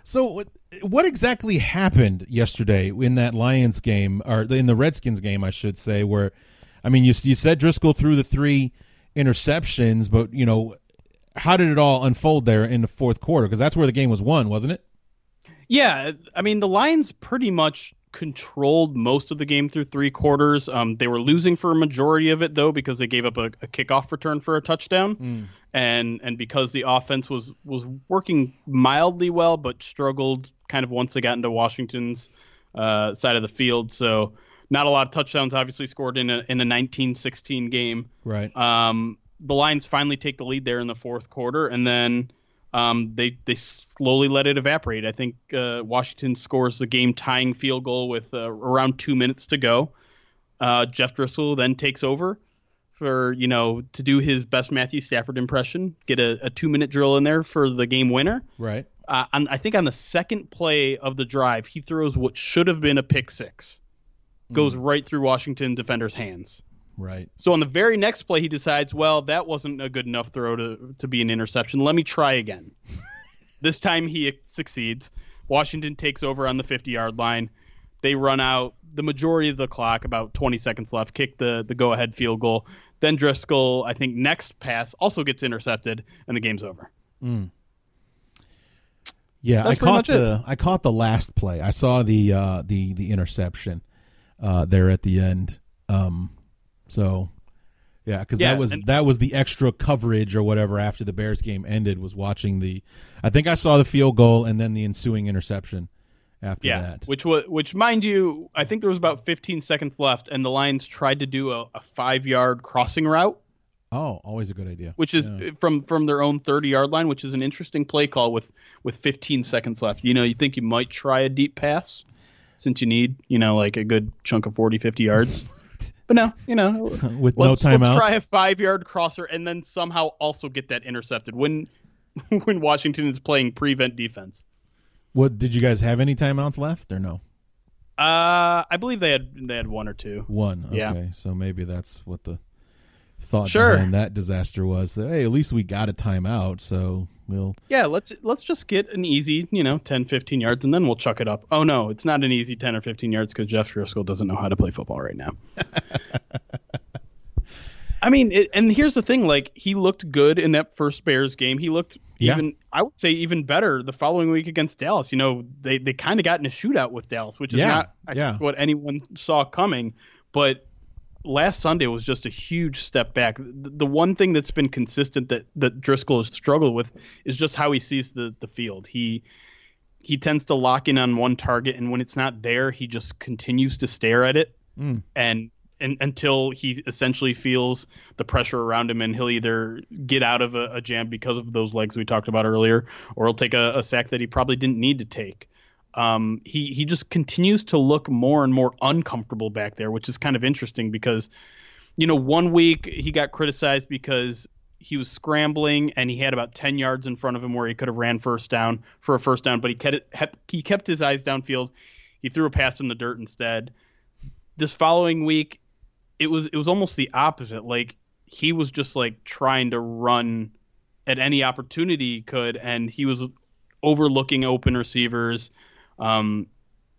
so what, what exactly happened yesterday in that Lions game, or in the Redskins game, I should say? Where, I mean, you you said Driskel threw the three interceptions, but you know, how did it all unfold there in the fourth quarter? Because that's where the game was won, wasn't it? Yeah, I mean the Lions pretty much controlled most of the game through three quarters. Um, they were losing for a majority of it though because they gave up a, a kickoff return for a touchdown, and and because the offense was was working mildly well but struggled kind of once they got into Washington's uh, side of the field. So not a lot of touchdowns obviously scored in a in a 1916 game. Right. Um, the Lions finally take the lead there in the fourth quarter, and then um, they they slowly let it evaporate. I think uh, Washington scores the game tying field goal with uh, around two minutes to go. Uh, Jeff Driskel then takes over for you know to do his best Matthew Stafford impression, get a, a two minute drill in there for the game winner. Right. Uh, on, I think on the second play of the drive, he throws what should have been a pick six, goes right through Washington defenders' hands. Right. So on the very next play, he decides, well, that wasn't a good enough throw to, to be an interception. Let me try again. [laughs] this time he succeeds. Washington takes over on the 50 yard line. They run out the majority of the clock, about 20 seconds left, kick the, the go ahead field goal. Then Driskel, I think, next pass also gets intercepted, and the game's over. Mm. Yeah, That's I caught much it. the I caught the last play. I saw the uh, the the interception uh, there at the end. Um, so yeah, because Yeah, that was and- that was the extra coverage or whatever after the Bears game ended. Was watching the, I think I saw the field goal and then the ensuing interception after Yeah, that. which was which, mind you, I think there was about 15 seconds left, and the Lions tried to do a, a five yard crossing route. Oh, always a good idea. which is Yeah. from from their own 30 yard line, which is an interesting play call with with 15 seconds left. You know, you think you might try a deep pass since you need, you know, like a good chunk of 40, 50 yards. [laughs] But no, you know, [laughs] with no timeouts. Let's try a five yard crosser and then somehow also get that intercepted when [laughs] when Washington is playing prevent defense. What did you guys have any timeouts left or no? Uh, I believe they had they had one or two. One. Okay, Yeah. so maybe that's what the thought Sure. behind that disaster was. That, hey, at least we got a timeout, so we'll. Yeah, let's let's just get an easy, you know, 10, 15 yards, and then we'll chuck it up. Oh no, it's not an easy ten or fifteen yards because Jeff Driskel doesn't know how to play football right now. [laughs] I mean, it, and here's the thing: like he looked good in that first Bears game. He looked Yeah. even, I would say, even better the following week against Dallas. You know, they they kind of got in a shootout with Dallas, which is Yeah, not yeah. what anyone saw coming. But last Sunday was just a huge step back. The, the one thing that's been consistent that that Driskel has struggled with is just how he sees the the field. He he tends to lock in on one target, and when it's not there, he just continues to stare at it, Mm. and and until he essentially feels the pressure around him, and he'll either get out of a, a jam because of those legs we talked about earlier, or he'll take a, a sack that he probably didn't need to take. Um, he he just continues to look more and more uncomfortable back there, which is kind of interesting because, you know, one week he got criticized because he was scrambling and he had about 10 yards in front of him where he could have ran first down for a first down, but he kept he kept his eyes downfield. He threw a pass in the dirt instead. This following week, it was it was almost the opposite. Like he was just like trying to run at any opportunity he could, and he was overlooking open receivers. Um,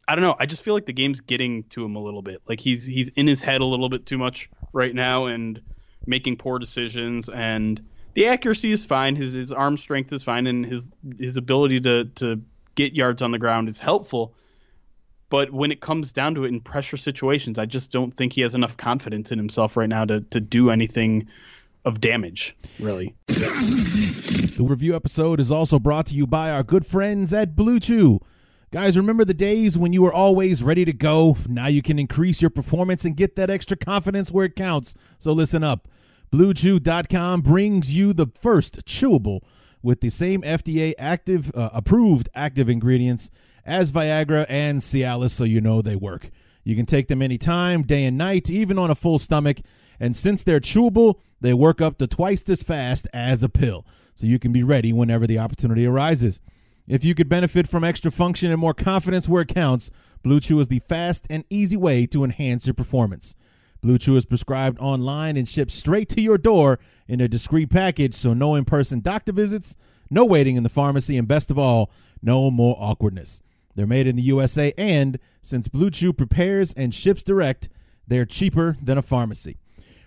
I don't know. I just feel like the game's getting to him a little bit. Like he's he's in his head a little bit too much right now and making poor decisions. And the accuracy is fine. His his arm strength is fine, and his his ability to to get yards on the ground is helpful. But when it comes down to it in pressure situations, I just don't think he has enough confidence in himself right now to to do anything of damage. Really. The review episode is also brought to you by our good friends at Blue Chew. Guys, remember the days when you were always ready to go? Now you can increase your performance and get that extra confidence where it counts. So listen up. BlueChew.com brings you the first chewable with the same FDA active uh, approved active ingredients as Viagra and Cialis so you know they work. You can take them anytime, day and night, even on a full stomach. And since they're chewable, they work up to twice as fast as a pill. So you can be ready whenever the opportunity arises. If you could benefit from extra function and more confidence where it counts, Blue Chew is the fast and easy way to enhance your performance. Blue Chew is prescribed online and shipped straight to your door in a discreet package, so no in person doctor visits, no waiting in the pharmacy, and best of all, no more awkwardness. They're made in the USA, and since Blue Chew prepares and ships direct, they're cheaper than a pharmacy.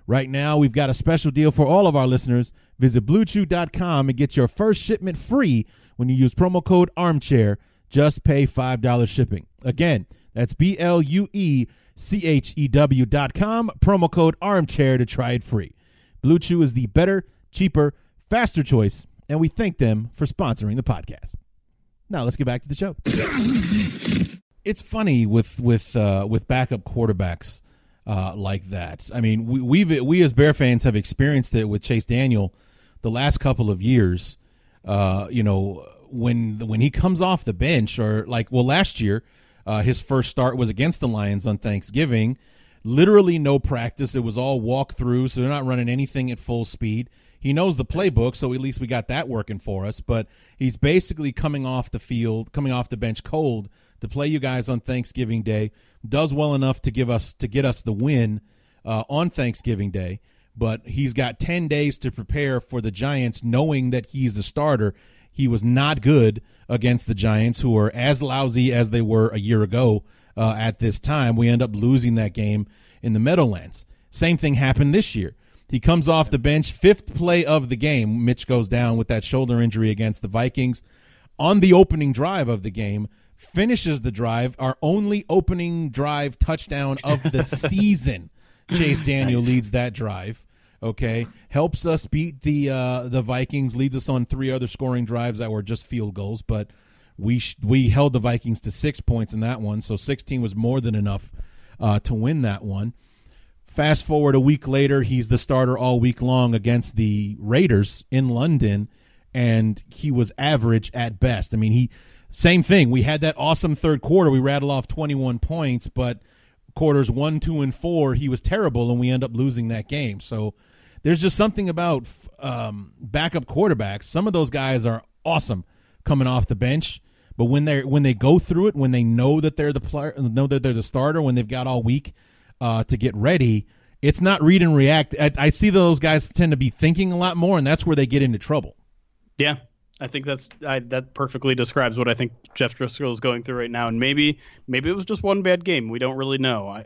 Right now, we've got a special deal for all of our listeners. Visit bluechew.com and get your first shipment free when you use promo code armchair. Just pay $5 shipping. Again, that's B L U E C H E W dot com, promo code armchair to try it free. Blue Chew is the better, cheaper, faster choice, and we thank them for sponsoring the podcast. Now let's get back to the show. [coughs] it's funny with with uh, with backup quarterbacks uh, like that. I mean, we we've, we as Bear fans have experienced it with Chase Daniel the last couple of years. Uh, you know, when when he comes off the bench, or like well, last year uh, his first start was against the Lions on Thanksgiving. Literally no practice. It was all walk through, so they're not running anything at full speed. He knows the playbook, so at least we got that working for us. But he's basically coming off the field, coming off the bench cold to play you guys on Thanksgiving Day. Does well enough to give us to get us the win uh, on Thanksgiving Day. But he's got ten days to prepare for the Giants, knowing that he's a starter. He was not good against the Giants, who are as lousy as they were a year ago uh, at this time. We end up losing that game in the Meadowlands. Same thing happened this year. He comes off the bench, fifth play of the game. Mitch goes down with that shoulder injury against the Vikings. On the opening drive of the game, finishes the drive, our only opening drive touchdown of the [laughs] season. Chase [laughs] Daniel Nice. leads that drive. Okay, helps us beat the uh, the Vikings. Leads us on three other scoring drives that were just field goals, but we sh- we held the Vikings to six points in that one, so sixteen was more than enough uh, to win that one. Fast forward a week later, he's the starter all week long against the Raiders in London, and he was average at best. I mean, he same thing. We had that awesome third quarter. We rattle off 21 points, but quarters one, two, and four, he was terrible, and we end up losing that game. So there's just something about um, backup quarterbacks. Some of those guys are awesome coming off the bench, but when they when they go through it, when they know that they're the player, know that they're the starter, when they've got all week uh, to get ready, it's not read and react. I, I see those guys tend to be thinking a lot more, and that's where they get into trouble. Yeah, I think that's I, that perfectly describes what I think Jeff Driskel is going through right now. And maybe maybe it was just one bad game. We don't really know. I,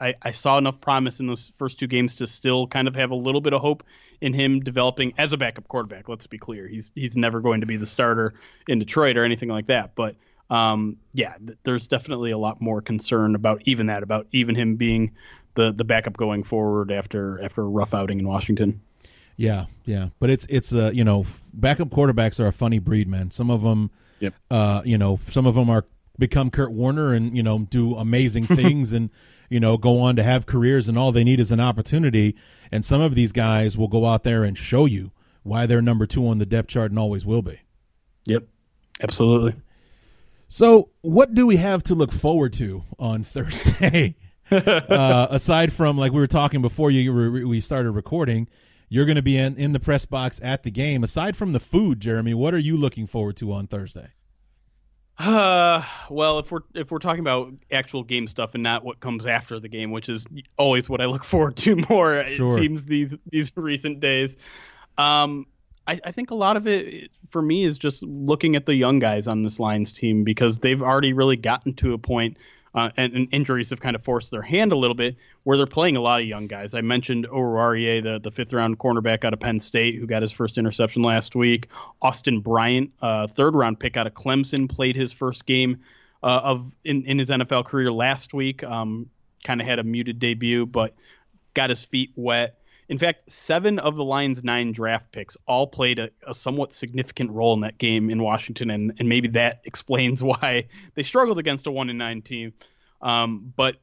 I, I saw enough promise in those first two games to still kind of have a little bit of hope in him developing as a backup quarterback. Let's be clear, he's he's never going to be the starter in Detroit or anything like that. But um, yeah, th- there's definitely a lot more concern about even that, about even him being the the backup going forward after after a rough outing in Washington. Yeah, yeah, but it's it's uh you know backup quarterbacks are a funny breed, man. Some of them, yep. uh, you know, some of them are become Kurt Warner and you know do amazing [laughs] things and you know go on to have careers and all they need is an opportunity. And some of these guys will go out there and show you why they're number two on the depth chart and always will be. Yep, absolutely. So, what do we have to look forward to on [laughs] Thursday? [laughs] uh, aside from like we were talking before you we started recording, you're going to be in, in the press box at the game. Aside from the food, Jeremy, what are you looking forward to on Thursday? Uh, well, if we're if we're talking about actual game stuff and not what comes after the game, which is always what I look [laughs] forward to more, sure. it seems these these recent days. Um, I, I think a lot of it for me is just looking at the young guys on this Lions team because they've already really gotten to a point uh, and, and, injuries have kind of forced their hand a little bit, where they're playing a lot of young guys. I mentioned Oruwariye, the, the fifth round cornerback out of Penn State, who got his first interception last week. Austin Bryant, uh, third round pick out of Clemson, played his first game uh, of in, in his NFL career last week. Um, kind of had a muted debut, but got his feet wet. In fact, seven of the Lions' nine draft picks all played a, a, somewhat significant role in that game in Washington, and, and maybe that [laughs] explains why they struggled against a one and nine team. Um, but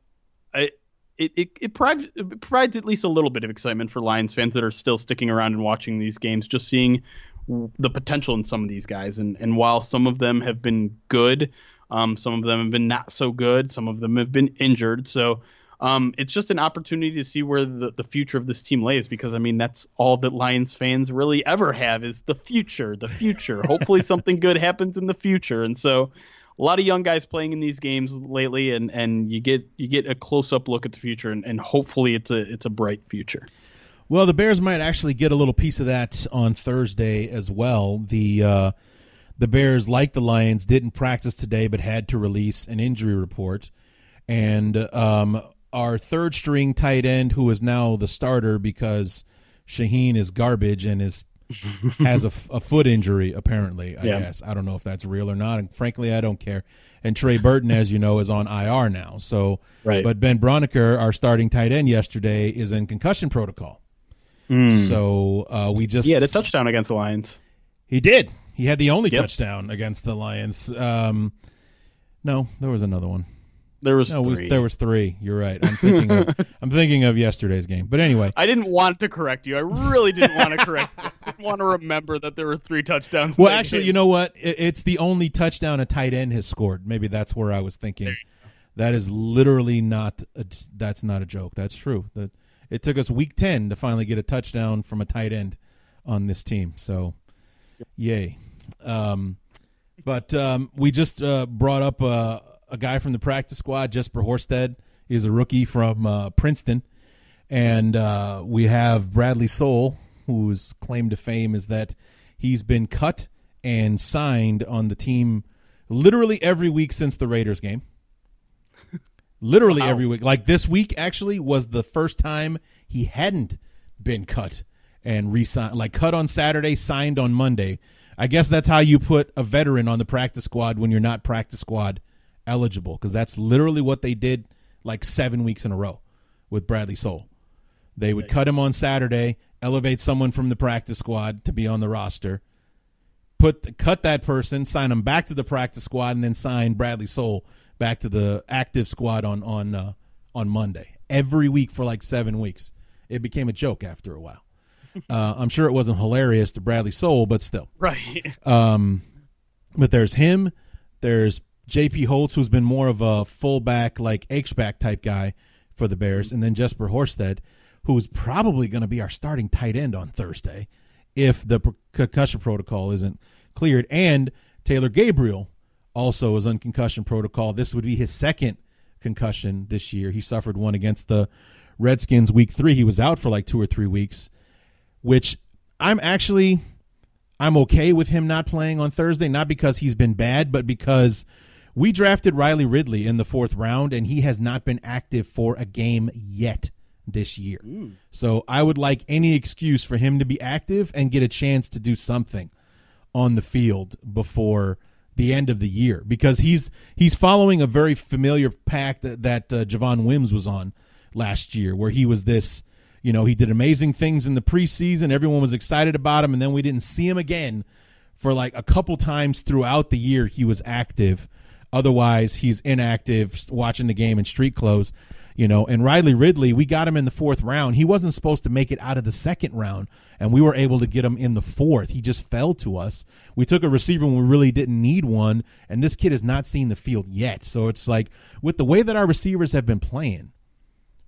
it, it, it, provides, it provides at least a little bit of excitement for Lions fans that are still sticking around and watching these games, just seeing the potential in some of these guys. And and while some of them have been good, um, some of them have been not so good. Some of them have been injured. So um, it's just an opportunity to see where the, the future of this team lays because I mean that's all that Lions fans really ever have is the future, the future. [laughs] Hopefully something good happens in the future, and so a lot of young guys playing in these games lately, and, and you get you get a close up look at the future, and, and hopefully it's a it's a bright future. Well, the Bears might actually get a little piece of that on Thursday as well. The uh, the Bears, like the Lions, didn't practice today, but had to release an injury report, and um, our third string tight end, who is now the starter because Shaheen is garbage and is [laughs] has a, a, foot injury apparently. I yeah. guess I don't know if that's real or not, and frankly, I don't care. And Trey Burton, as you know, is on IR now. So, right. but Ben Braunecker, our starting tight end yesterday, is in concussion protocol. Mm. So uh, we just yeah, the touchdown against the Lions. He did. He had the only yep. touchdown against the Lions. Um, no, there was another one. There was, no, was there was three. You're right. I'm thinking of [laughs] I'm thinking of yesterday's game. But anyway, I didn't want to correct you. I really didn't want to correct you. I didn't want to remember that there were three touchdowns. Well, actually, game. you know what? It's the only touchdown a tight end has scored. Maybe that's where I was thinking. That is literally not a, that's not a joke. That's true. That it took us week 10 to finally get a touchdown from a tight end on this team. So, yay. Um, but um, we just uh, brought up uh, a guy from the practice squad, Jesper Horsted. He's a rookie from uh, Princeton. And uh, we have Bradley Sowell, whose claim to fame is that he's been cut and signed on the team literally every week since the Raiders game. [laughs] literally wow. every week. Like this week, actually, was the first time he hadn't been cut and re-signed. Like cut on Saturday, signed on Monday. I guess that's how you put a veteran on the practice squad when you're not practice squad eligible because that's literally what they did like seven weeks in a row with Bradley Sowell. They would nice. cut him on Saturday, elevate someone from the practice squad to be on the roster, put cut that person, sign him back to the practice squad, and then sign Bradley Sowell back to the active squad on on uh, on Monday every week for like seven weeks. It became a joke after a while. [laughs] Uh, I'm sure it wasn't hilarious to Bradley Sowell, but still. Right. Um, but there's him. There's J.P. Holtz, who's been more of a fullback, like H-back type guy for the Bears, and then Jesper Horsted, who's probably going to be our starting tight end on Thursday if the concussion protocol isn't cleared. And Taylor Gabriel also is on concussion protocol. This would be his second concussion this year. He suffered one against the Redskins week three. He was out for like two or three weeks, which I'm actually I'm okay with him not playing on Thursday, not because he's been bad, but because we drafted Riley Ridley in the fourth round and he has not been active for a game yet this year. Mm. So I would like any excuse for him to be active and get a chance to do something on the field before the end of the year because he's he's following a very familiar path that, that uh, Javon Wims was on last year, where he was this, you know, he did amazing things in the preseason. Everyone was excited about him, and then we didn't see him again for like a couple times throughout the year. He was active. Otherwise, he's inactive, watching the game in street clothes you know. And riley ridley we got him in the fourth round. He wasn't supposed to make it out of the second round and we were able to get him in the fourth. He just fell to us. We took a receiver when we really didn't need one and this kid has not seen the field yet. So it's like with the way that our receivers have been playing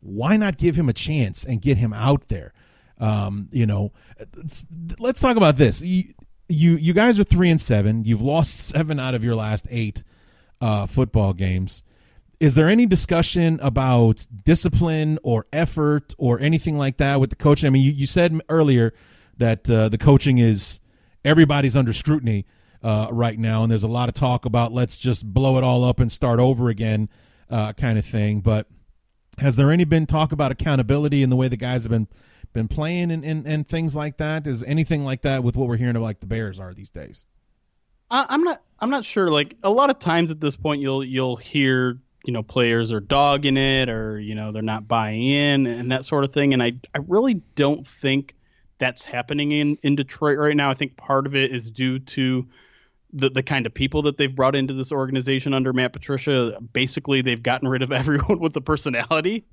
why not give him a chance and get him out there? Um, you know let's talk about this. You, you you guys are three and seven. You've lost [laughs] seven out of your last eight uh, football games is there any discussion about discipline or effort or anything like that with the coaching? I mean, you, you said earlier that uh, the coaching is everybody's under scrutiny uh, right now, and there's a lot of talk about let's just blow it all up and start over again, uh, kind of thing. But has there any been talk about accountability in the way the guys have been been playing and, and, and things like that? Is anything like that with what we're hearing about like the Bears are these days? I'm not. I'm not sure. Like a lot of times at this point, you'll you'll hear you know players are dogging it or you know they're not buying in and that sort of thing and i i really don't think that's happening in in detroit right now i think part of it is due to the, the kind of people that they've brought into this organization under Matt Patricia, basically they've gotten rid of [laughs] everyone with a personality.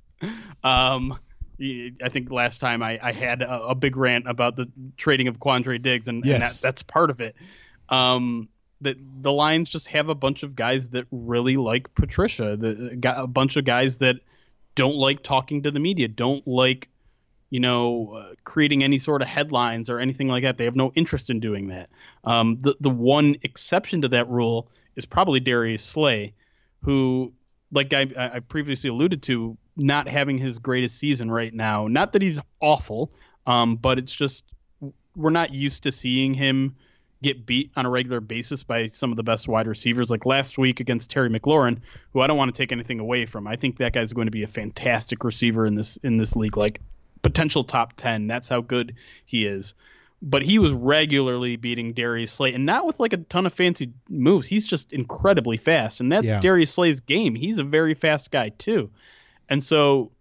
Um, I think last time I, I had a, a, big rant about the trading of Quandre Diggs, and, yes. and that, that's part of it. Um, that the Lions just have a bunch of guys that really like Patricia. The, a bunch of guys that don't like talking to the media, don't like you know uh, creating any sort of headlines or anything like that. They have no interest in doing that. Um, the the one exception to that rule is probably Darius Slay, who, like I, I previously alluded to, not having his greatest season right now. Not that he's awful, um, but it's just we're not used to seeing him get beat on a regular basis by some of the best wide receivers. Like last week against Terry McLaurin, who I don't want to take anything away from. I think that guy's going to be a fantastic receiver in this in this league, like potential top ten. That's how good he is. But he was regularly beating Darius Slay, and not with like a ton of fancy moves. He's just incredibly fast, and that's yeah. Darius Slay's game. He's a very fast guy too, and so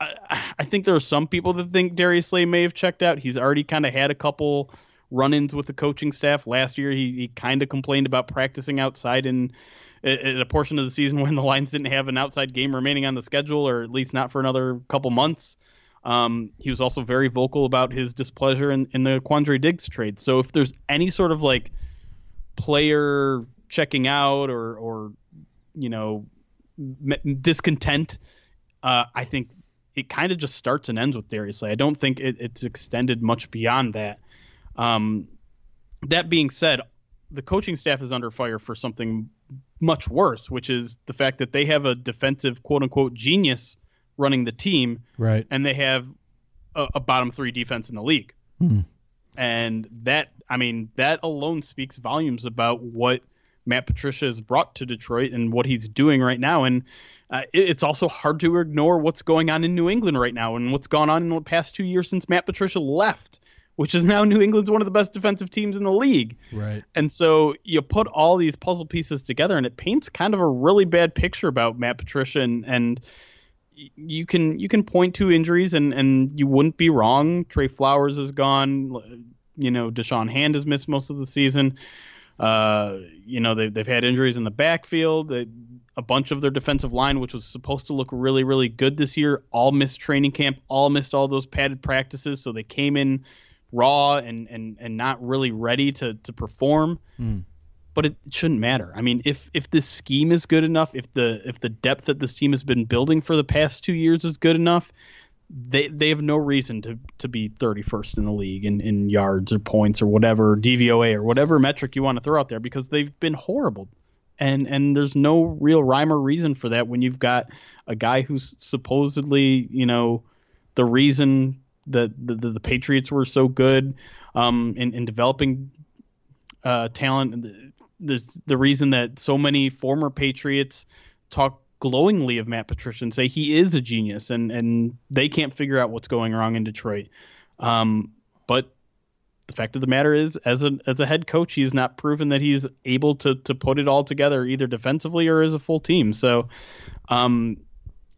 I, I think there are some people that think Darius Slay may have checked out. He's already kind of had a couple run-ins with the coaching staff. Last year, he, he kind of complained about practicing outside in, in a portion of the season [laughs] when the Lions didn't have an outside game remaining on the schedule, or at least not for another couple months. Um, he was also very vocal about his displeasure in, in the Quandre Diggs trade. So if there's any sort of like player checking out or or you know discontent, uh, I think it kind of just starts and ends with Darius Slay. I don't think it, it's extended much beyond that. Um, that being said, the coaching staff is under fire for something much worse, which is the fact that they have a defensive quote unquote genius running the team, right? And they have a, a bottom three defense in the league, hmm. and that I mean that alone speaks volumes about what Matt Patricia has brought to Detroit and what he's doing right now. And uh, it, it's also hard to ignore what's going on in New England right now and what's gone on in the past two years since Matt Patricia left which is now New England's one of the best defensive teams in the league. Right. And so you put all these puzzle pieces together, and it paints kind of a really bad picture about Matt Patricia, and, and you can you can point to injuries, and and you wouldn't be wrong. Trey Flowers is gone. You know, Da'Shawn Hand has missed most of the season. Uh, you know, they've, they've had injuries in the backfield. They, a bunch of their defensive line, which was supposed to look really, really good this year, all missed training camp, all missed all those padded practices. So they came in raw and and and not really ready to to perform. Mm. but it shouldn't matter. I mean, if if this scheme is good enough, if the if the depth that this team has been building for the past two years is good enough, they they have no reason to to be 31st in the league in, in yards or points or whatever DVOA or whatever metric you want to throw out there because they've been horrible. And and there's no real rhyme or reason for that when you've got a guy who's supposedly, you know, the reason the, the, the Patriots were so good um, in, in developing uh, talent. There's the reason that so many former Patriots talk glowingly of Matt Patricia and say he is a genius, and and they can't figure out what's going wrong in Detroit. Um, but the fact of the matter is, as a as a head coach, he's not proven that he's able to to put it all together either defensively or as a full team. So, um,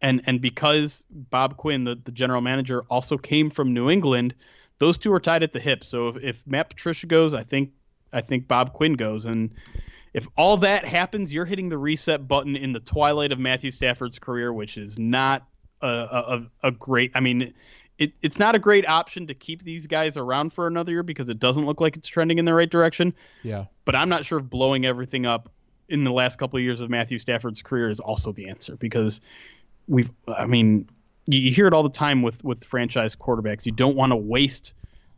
and and because Bob Quinn, the, the general manager, also came from New England, those two are tied at the hip. So if, if Matt Patricia goes, I think I think Bob Quinn goes, and if all that happens, you're hitting the reset button in the twilight of Matthew Stafford's career, which is not a, a, a great. I mean, it, it's not a great option to keep these guys around for another year because it doesn't look like it's trending in the right direction. Yeah. But I'm not sure if blowing everything up in the last couple of years of Matthew Stafford's career is also the answer because we've. I mean, you hear it all the time with with franchise quarterbacks. You don't want to waste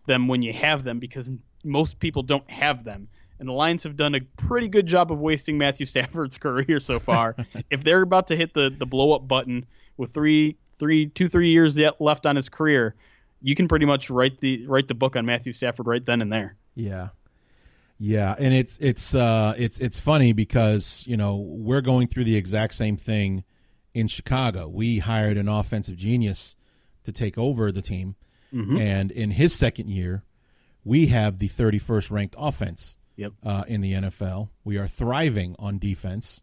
them when you have them because most people don't have them. And the Lions have done a pretty good job of wasting Matthew [laughs] Stafford's career so far. [laughs] if they're about to hit the the blow up button with three three two three years yet left on his career, you can pretty much write the write the book on Matthew Stafford right then and there. Yeah. Yeah, and it's it's uh it's it's funny because, you know, we're going through the exact same thing in Chicago. We hired an offensive genius to take over the team. Mm-hmm. And in his second year, we have the 31st ranked offense yep. uh, in the NFL. We are thriving on defense.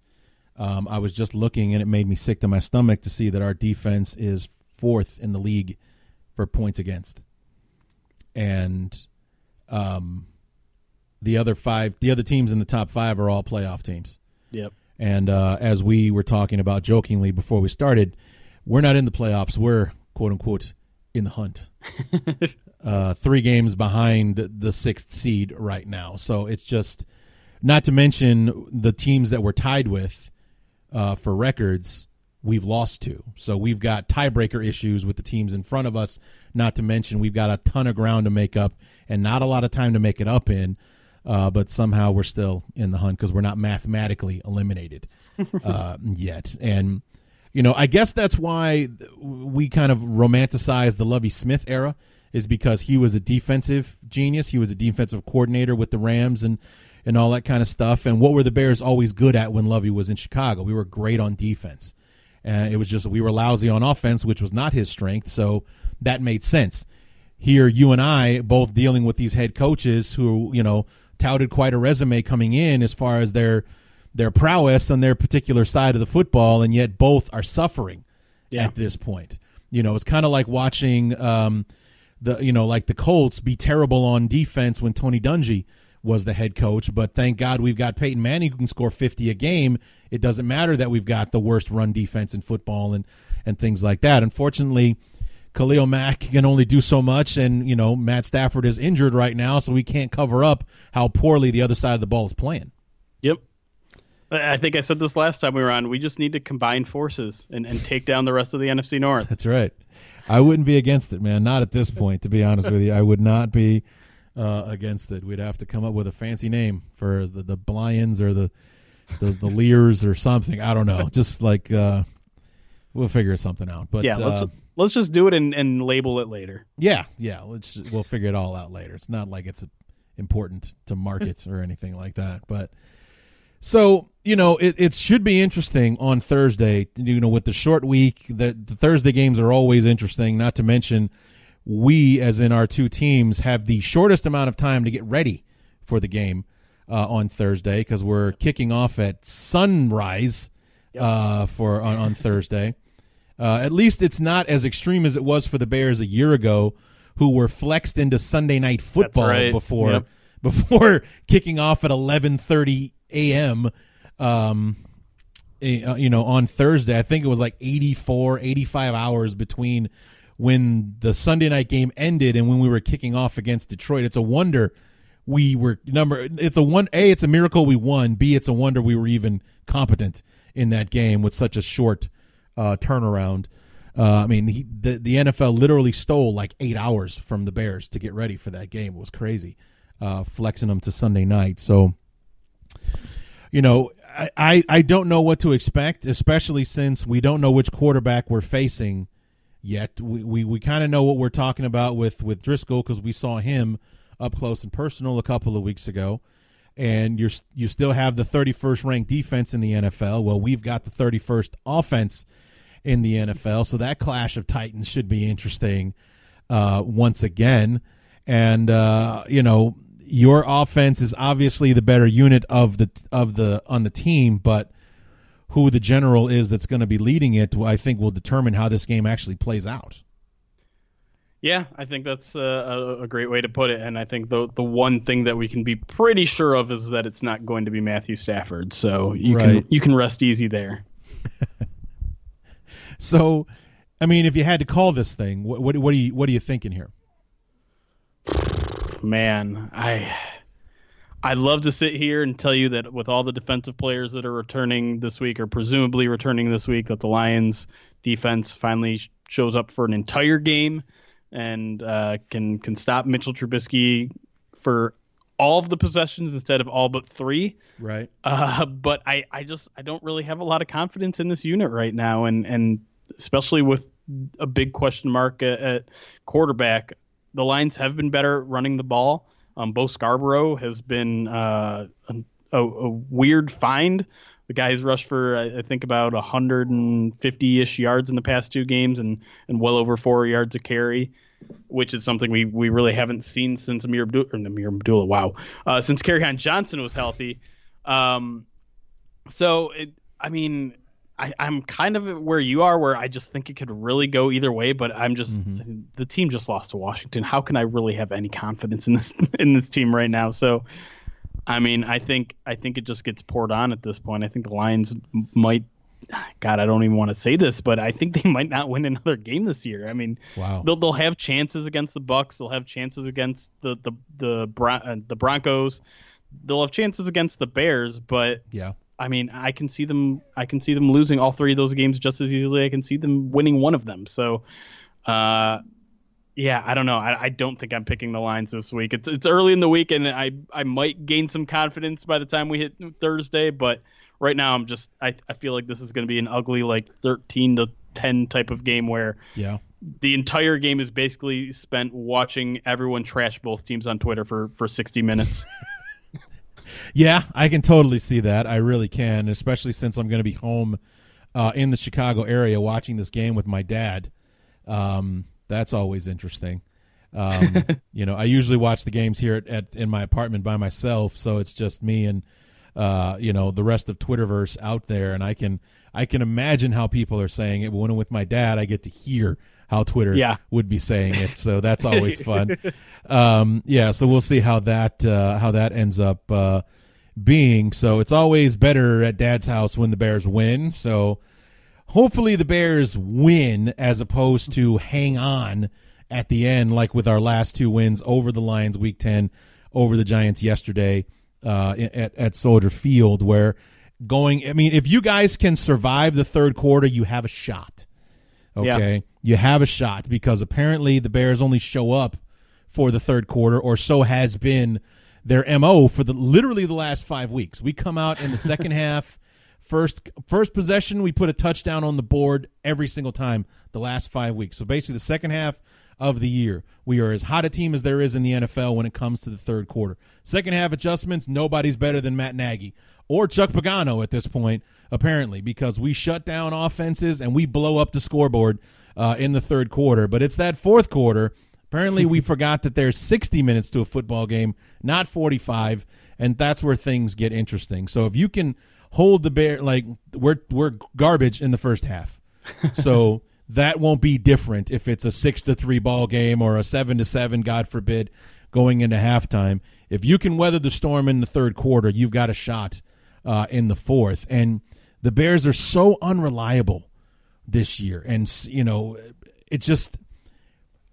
Um, I was just looking, and it made me sick to my stomach to see that our defense is fourth in the league for points against, and um, the other five, the other teams in the top five are all playoff teams. Yep. And uh, as we were talking about jokingly before we started, we're not in the playoffs. We're quote unquote in the hunt. [laughs] uh, three games behind the sixth seed right now. So it's just not to mention the teams that we're tied with uh, for records. We've lost to, so we've got tiebreaker issues with the teams in front of us. Not to mention we've got a ton of ground to make up, and not a lot of time to make it up in. Uh, but somehow we're still in the hunt because we're not mathematically eliminated [laughs] uh, yet. And you know, I guess that's why we kind of romanticize the Lovie Smith era is because he was a defensive genius. He was a defensive coordinator with the Rams and and all that kind of stuff. And what were the Bears always good at when Lovie was in Chicago? We were great on defense. Uh, it was just we were lousy on offense, which was not his strength. So that made sense. Here, you and I both dealing with these head coaches who you know touted quite a resume coming in as far as their their prowess on their particular side of the football, and yet both are suffering yeah. at this point. You know, it's kind of like watching um, the you know like the Colts be terrible on defense when Tony Dungy was the head coach, but thank God we've got Peyton Manning who can score 50 a game. It doesn't matter that we've got the worst run defense in football and and things like that. Unfortunately, Khalil Mack can only do so much, and you know Matt Stafford is injured right now, so we can't cover up how poorly the other side of the ball is playing. Yep. I think I said this last time we were on. We just need to combine forces and, and take down the rest of the NFC North. That's right. I wouldn't be against it, man. Not at this point, to be honest with you. I would not be uh, against it. We'd have to come up with a fancy name for the the Blyans or the the, the Lears or something. I don't know. Just like uh, we'll figure something out. But yeah, let's uh, let's just do it and, and label it later. Yeah, yeah. Let's we'll figure it all out later. It's not like it's important to market or anything like that. But so you know, it, it should be interesting on Thursday. You know, with the short week, the, the Thursday games are always interesting. Not to mention, we, as in our two teams, have the shortest amount of time to get ready for the game uh, on Thursday because we're kicking off at sunrise uh, for on, on Thursday. Uh, at least it's not as extreme as it was for the Bears a year ago, who were flexed into Sunday night football right. before yep. [laughs] before kicking off at eleven thirty a.m. Um, uh, you know, on Thursday, I think it was like 84, 85 hours between when the Sunday night game ended and when we were kicking off against Detroit. It's a wonder we were number. It's a one. A. It's a miracle we won. B. It's a wonder we were even competent in that game with such a short uh, turnaround. Uh, I mean, he, the the NFL literally stole like eight hours from the Bears to get ready for that game. It was crazy, uh, flexing them to Sunday night. So, you know, I, I, I don't know what to expect, especially since we don't know which quarterback we're facing yet. We we, we kind of know what we're talking about with with Driskel because we saw him up close and personal a couple of weeks ago. And you're you still have the 31st ranked defense in the NFL. Well, we've got the 31st offense in the NFL, so that clash of titans should be interesting uh, once again. And uh, you know, your offense is obviously the better unit of the of the on the team, but who the general is that's going to be leading it, I think, will determine how this game actually plays out. Yeah, I think that's a, a, great way to put it, and I think the the one thing that we can be pretty sure of is that it's not going to be Matthew Stafford. So you right. can you can rest easy there. [laughs] so, I mean, if you had to call this thing, what what, what are you what are you thinking here? man, I I'd love to sit here and tell you that with all the defensive players that are returning this week or presumably returning this week, that the Lions defense finally shows up for an entire game and uh, can can stop Mitchell Trubisky for all of the possessions instead of all but three. Right. Uh, but I, I just I don't really have a lot of confidence in this unit right now, and and especially with a big question mark at, at quarterback the Lions have been better running the ball. Um, Bo Scarborough has been uh, a, a, weird find. The guy's rushed for I think about 150-ish yards in the past two games, and and well over four yards a carry, which is something we, we really haven't seen since Ameer Abdullah. Ameer Abdullah, wow, uh, since Kerryon Johnson was healthy. Um, so it, I mean, I, am kind of where you are, where I just think it could really go either way. But I'm just mm-hmm. the team just lost to Washington. How can I really have any confidence in this [laughs] in this team right now? So, I mean, I think I think it just gets poured on at this point. I think the Lions might. God, I don't even want to say this, but I think they might not win another game this year. I mean, wow. they'll they'll have chances against the Bucks. They'll have chances against the the the, Bron- uh, the Broncos. They'll have chances against the Bears, but yeah I mean, I can see them. I can see them losing all three of those games just as easily. I can see them winning one of them. So, uh, yeah, I don't know. I, I don't think I'm picking the lines this week. It's it's early in the week, and I I might gain some confidence by the time we hit Thursday. But right now, I'm just I I feel like this is going to be an ugly like 13 to 10 type of game where yeah the entire game is basically spent watching everyone trash both teams on Twitter for for 60 minutes. [laughs] Yeah, I can totally see that. I really can, especially since I'm going to be home uh, in the Chicago area watching this game with my dad. Um, that's always interesting. Um, [laughs] you know, I usually watch the games here at, at, in my apartment by myself, so it's just me and uh, you know the rest of Twitterverse out there, and I can I can imagine how people are saying it. But when I'm with my dad, I get to hear how Twitter yeah. would be saying it. So that's always fun. [laughs] um, yeah, so we'll see how that uh, how that ends up uh, being. So it's always better at Dad's house when the Bears win. So hopefully the Bears win as opposed to hang on at the end, like with our last two wins over the Lions Week Ten, over the Giants yesterday uh, at at Soldier Field, where going. I mean, if you guys can survive the third quarter, you have a shot. Okay. Yeah. You have a shot because apparently the Bears only show up for the third quarter, or so has been their MO for the literally the last five weeks. We come out in the second [laughs] half, first first possession, we put a touchdown on the board every single time the last five weeks. So basically the second half of the year. We are as hot a team as there is in the NFL when it comes to the third quarter. Second half adjustments, nobody's better than Matt Nagy or Chuck Pagano at this point, apparently, because we shut down offenses and we blow up the scoreboard uh, in the third quarter. But it's that fourth quarter. Apparently, we [laughs] forgot that there's 60 minutes to a football game, not 45, and that's where things get interesting. So if you can hold the bear, like we're we're garbage in the first half, [laughs] so that won't be different if it's a six to three ball game or a seven to seven, God forbid, going into halftime. If you can weather the storm in the third quarter, you've got a shot uh, in the fourth. And the Bears are so unreliable this year, and you know, it just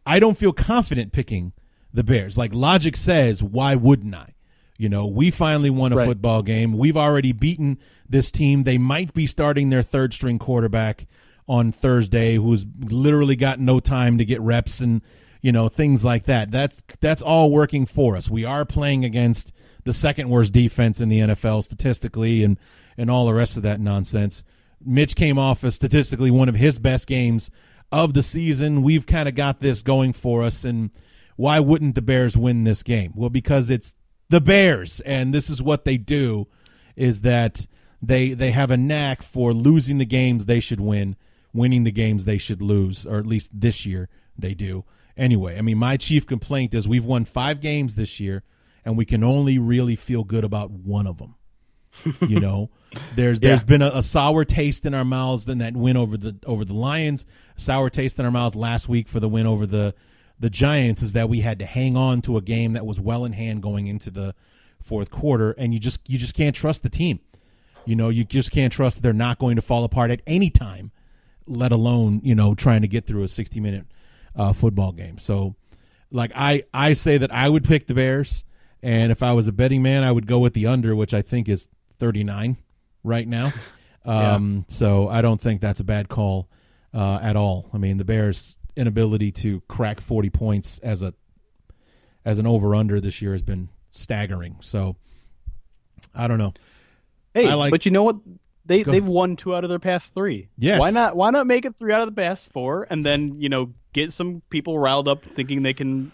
I don't feel confident picking the Bears. Like logic says, why wouldn't I? You know, we finally won a Right. football game. We've already beaten this team. They might be starting their third string quarterback on Thursday, who's literally got no time to get reps and you know things like that. That's that's all working for us. We are playing against the second worst defense in the NFL statistically, and and all the rest of that nonsense. Mitch came off as statistically one of his best games of the season. We've kind of got this going for us, and why wouldn't the Bears win this game? Well, because it's the Bears, and this is what they do: is that they they have a knack for losing the games they should win, winning the games they should lose, or at least this year they do. Anyway, I mean, my chief complaint is we've won five games this year, and we can only really feel good about one of them. you know, [laughs] there's there's been a, a sour taste in our mouths than that win over the over the Lions. Sour taste in our mouths last week for the win over the the Giants is that we had to hang on to a game that was well in hand going into the fourth quarter, and you just you just can't trust the team. You know, you just can't trust that they're not going to fall apart at any time, let alone you know trying to get through a sixty minute uh, football game. So, like I I say that I would pick the Bears, and if I was a betting man, I would go with the under, which I think is thirty nine right now. [laughs] Um, So I don't think that's a bad call uh, at all. I mean, the Bears' inability to crack forty points as a as an over under this year has been staggering. So I don't know. Hey, I like- but you know what? They they've ahead. won two out of their past three. Yes. Why not? Why not make it three out of the past four, and then you know get some people riled up thinking they can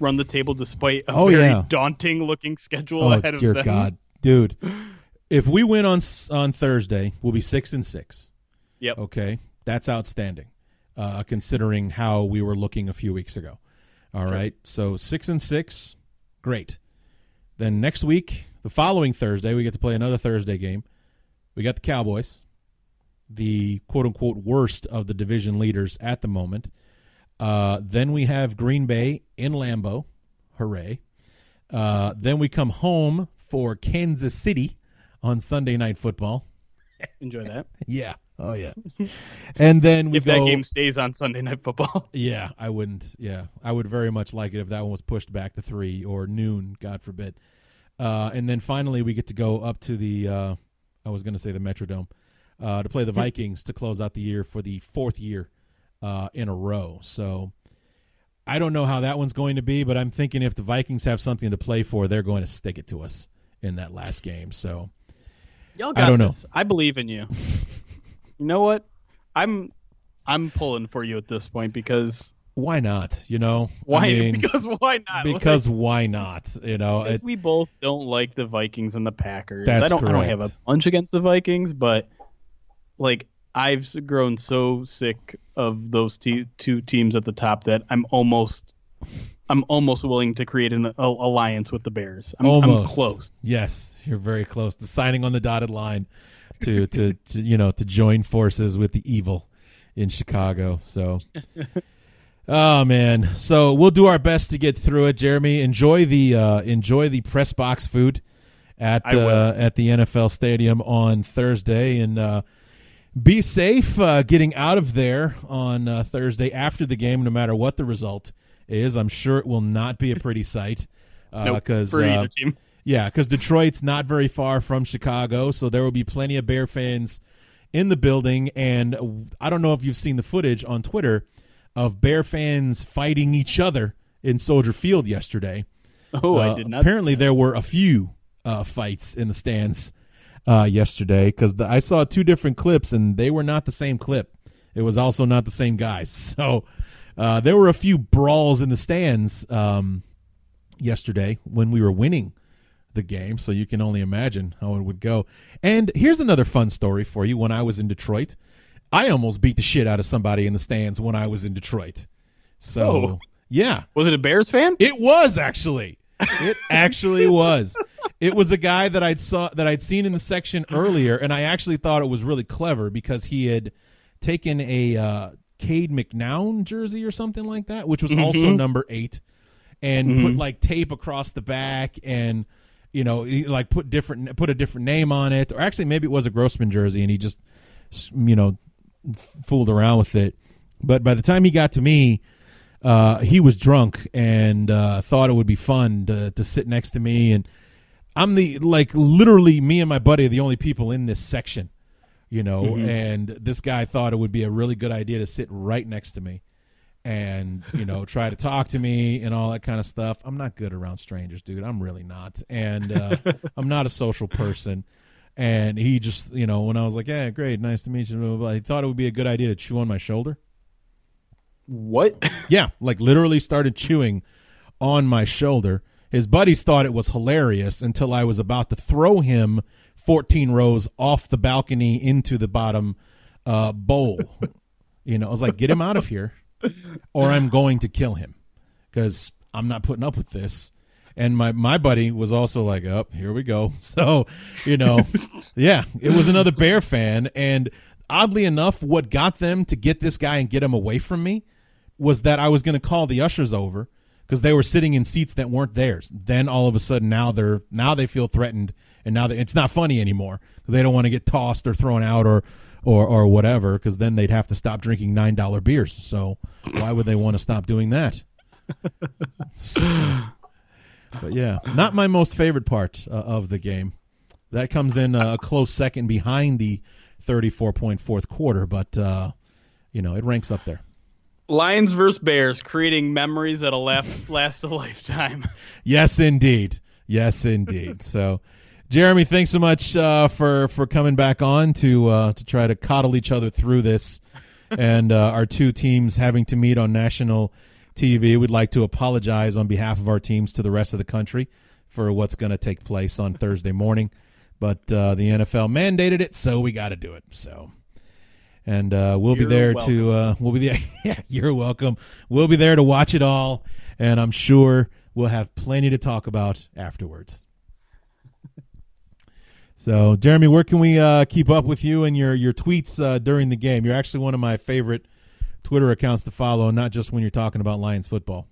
run the table despite a Oh, very yeah. daunting looking schedule Oh ahead of them. dear. God, dude! [laughs] If we win on on Thursday, we'll be six and six. Yep. Okay, that's outstanding, uh, considering how we were looking a few weeks ago. All right, so six and six, great. Then next week, the following Thursday, we get to play another Thursday game. We got the Cowboys, the quote unquote worst of the division leaders at the moment. Uh, then we have Green Bay in Lambeau, hooray! Uh, then we come home for Kansas City on Sunday Night Football. Enjoy that. [laughs] Yeah. Oh yeah. and then we if go. that game stays on Sunday Night Football. [laughs] Yeah, I wouldn't. Yeah, I would very much like it if that one was pushed back to three or noon, God forbid. Uh, and then finally, we get to go up to the. Uh, I was going to say the Metrodome uh, to play the [laughs] Vikings to close out the year for the fourth year uh, in a row. So I don't know how that one's going to be, but I'm thinking if the Vikings have something to play for, they're going to stick it to us in that last game. So Y'all I got don't know. this. I believe in you. [laughs] you know what? I'm I'm pulling for you at this point because why not? You know, why? I [laughs] mean, because why not? Like, because why not? You know, it, we both don't like the Vikings and the Packers. That's I don't I don't have a correct. bunch against the Vikings, but like I've grown so sick of those te- two teams at the top that I'm almost I'm almost willing to create an a, alliance with the Bears. I'm, I'm close. Yes, you're very close to signing on the dotted line to, to [laughs] to you know to join forces with the evil in Chicago. So, [laughs] oh man, so we'll do our best to get through it. Jeremy, enjoy the uh, enjoy the press box food at uh, at the NFL stadium on Thursday, and uh, be safe uh, getting out of there on uh, Thursday after the game, no matter what the result is. I'm sure it will not be a pretty sight. Nope, Because for either team. yeah, because Detroit's not very far from Chicago, so there will be plenty of Bear fans in the building. And I don't know if you've seen the footage on Twitter of Bear fans fighting each other in Soldier Field yesterday. Oh, I Uh, did not. Apparently, there were a few uh, fights in the stands uh, yesterday because I saw two different clips, and they were not the same clip. It was also not the same guys. [laughs] So uh, there were a few brawls in the stands um, yesterday when we were winning the game. So you can only imagine how it would go. And here's another fun story for you. When I was in Detroit, I almost beat the shit out of somebody in the stands when I was in Detroit. So Oh. yeah, Was it a Bears fan? it was actually. It actually was. It was a guy that I'd saw that I'd seen in the section earlier, and I actually thought it was really clever because he had taken a uh, Cade McNown jersey or something like that, which was also number eight, and put like tape across the back and you know like put different put a different name on it, or actually maybe it was a Grossman jersey, and he just you know fooled around with it. But by the time he got to me, uh, he was drunk and uh, thought it would be fun to, to sit next to me. And I'm the like literally me and my buddy are the only people in this section, you know. Mm-hmm. And this guy thought it would be a really good idea to sit right next to me and you know try to talk to me and all that kind of stuff. I'm not good around strangers, dude. I'm really not, and uh, [laughs] I'm not a social person. And he just, you know, when I was like, "Yeah, great, nice to meet you," blah, blah, blah, he thought it would be a good idea to chew on my shoulder. What? [laughs] Yeah, like literally started chewing on my shoulder. His buddies thought it was hilarious until I was about to throw him 14 rows off the balcony into the bottom uh, bowl. [laughs] you know, I was like, get him out of here, or I'm going to kill him because I'm not putting up with this. And my, my buddy was also like, up, oh, here we go. [laughs] So, you know, yeah, it was another Bear fan. And oddly enough, what got them to get this guy and get him away from me was that I was going to call the ushers over because they were sitting in seats that weren't theirs. Then all of a sudden, now they're now they feel threatened, and now they, it's not funny anymore. They don't want to get tossed or thrown out or or or whatever because then they'd have to stop drinking nine dollar beers. So why would they want to stop doing that? So, but yeah, not my most favorite part uh, of the game. That comes in uh, a close second behind the 34 point fourth quarter, but uh, you know it ranks up there. Lions versus Bears, creating memories that'll last last a [laughs] lifetime. Yes, indeed. Yes, indeed. so, Jeremy, thanks so much uh, for for coming back on to uh, to try to coddle each other through this, [laughs] and uh, our two teams having to meet on national TV. We'd like to apologize on behalf of our teams to the rest of the country for what's going to take place on Thursday morning, but uh, the NFL mandated it, so we got to do it. So and uh, we'll you're be there welcome. to uh, we'll be there. [laughs] yeah, you're welcome. We'll be there to watch it all, and I'm sure we'll have plenty to talk about afterwards. So, Jeremy, where can we uh, keep up with you and your your tweets uh, during the game? You're actually one of my favorite Twitter accounts to follow, not just when you're talking about Lions football.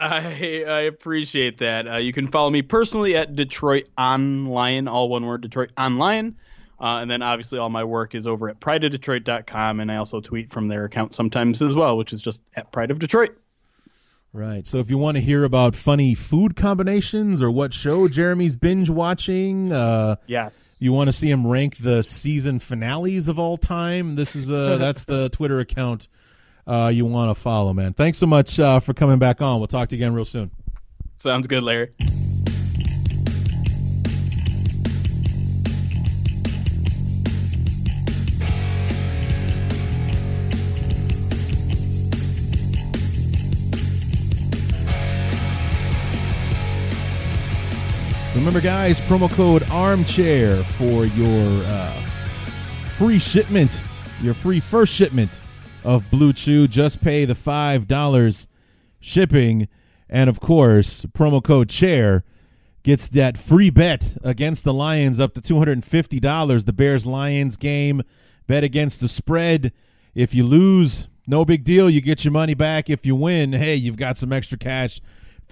I I appreciate that. Uh, you can follow me personally at DetroitOnLion, all one word, DetroitOnLion. Uh, and then obviously all my work is over at prideofdetroit.com, and I also tweet from their account sometimes as well, which is just at Pride of Detroit. Right. So if you want to hear about funny food combinations or what show Jeremy's binge watching, uh, yes, you want to see him rank the season finales of all time. This is uh, [laughs] that's the Twitter account uh, you want to follow, man. Thanks so much uh, for coming back on. We'll talk to you again real soon. Sounds good, Larry. Remember, guys, promo code armchair for your uh, free shipment, your free first shipment of BlueChew. Just pay the $5 shipping. And of course, promo code chair gets that free bet against the Lions up to $250. The Bears Lions game, bet against the spread. If you lose, no big deal. You get your money back. If you win, hey, you've got some extra cash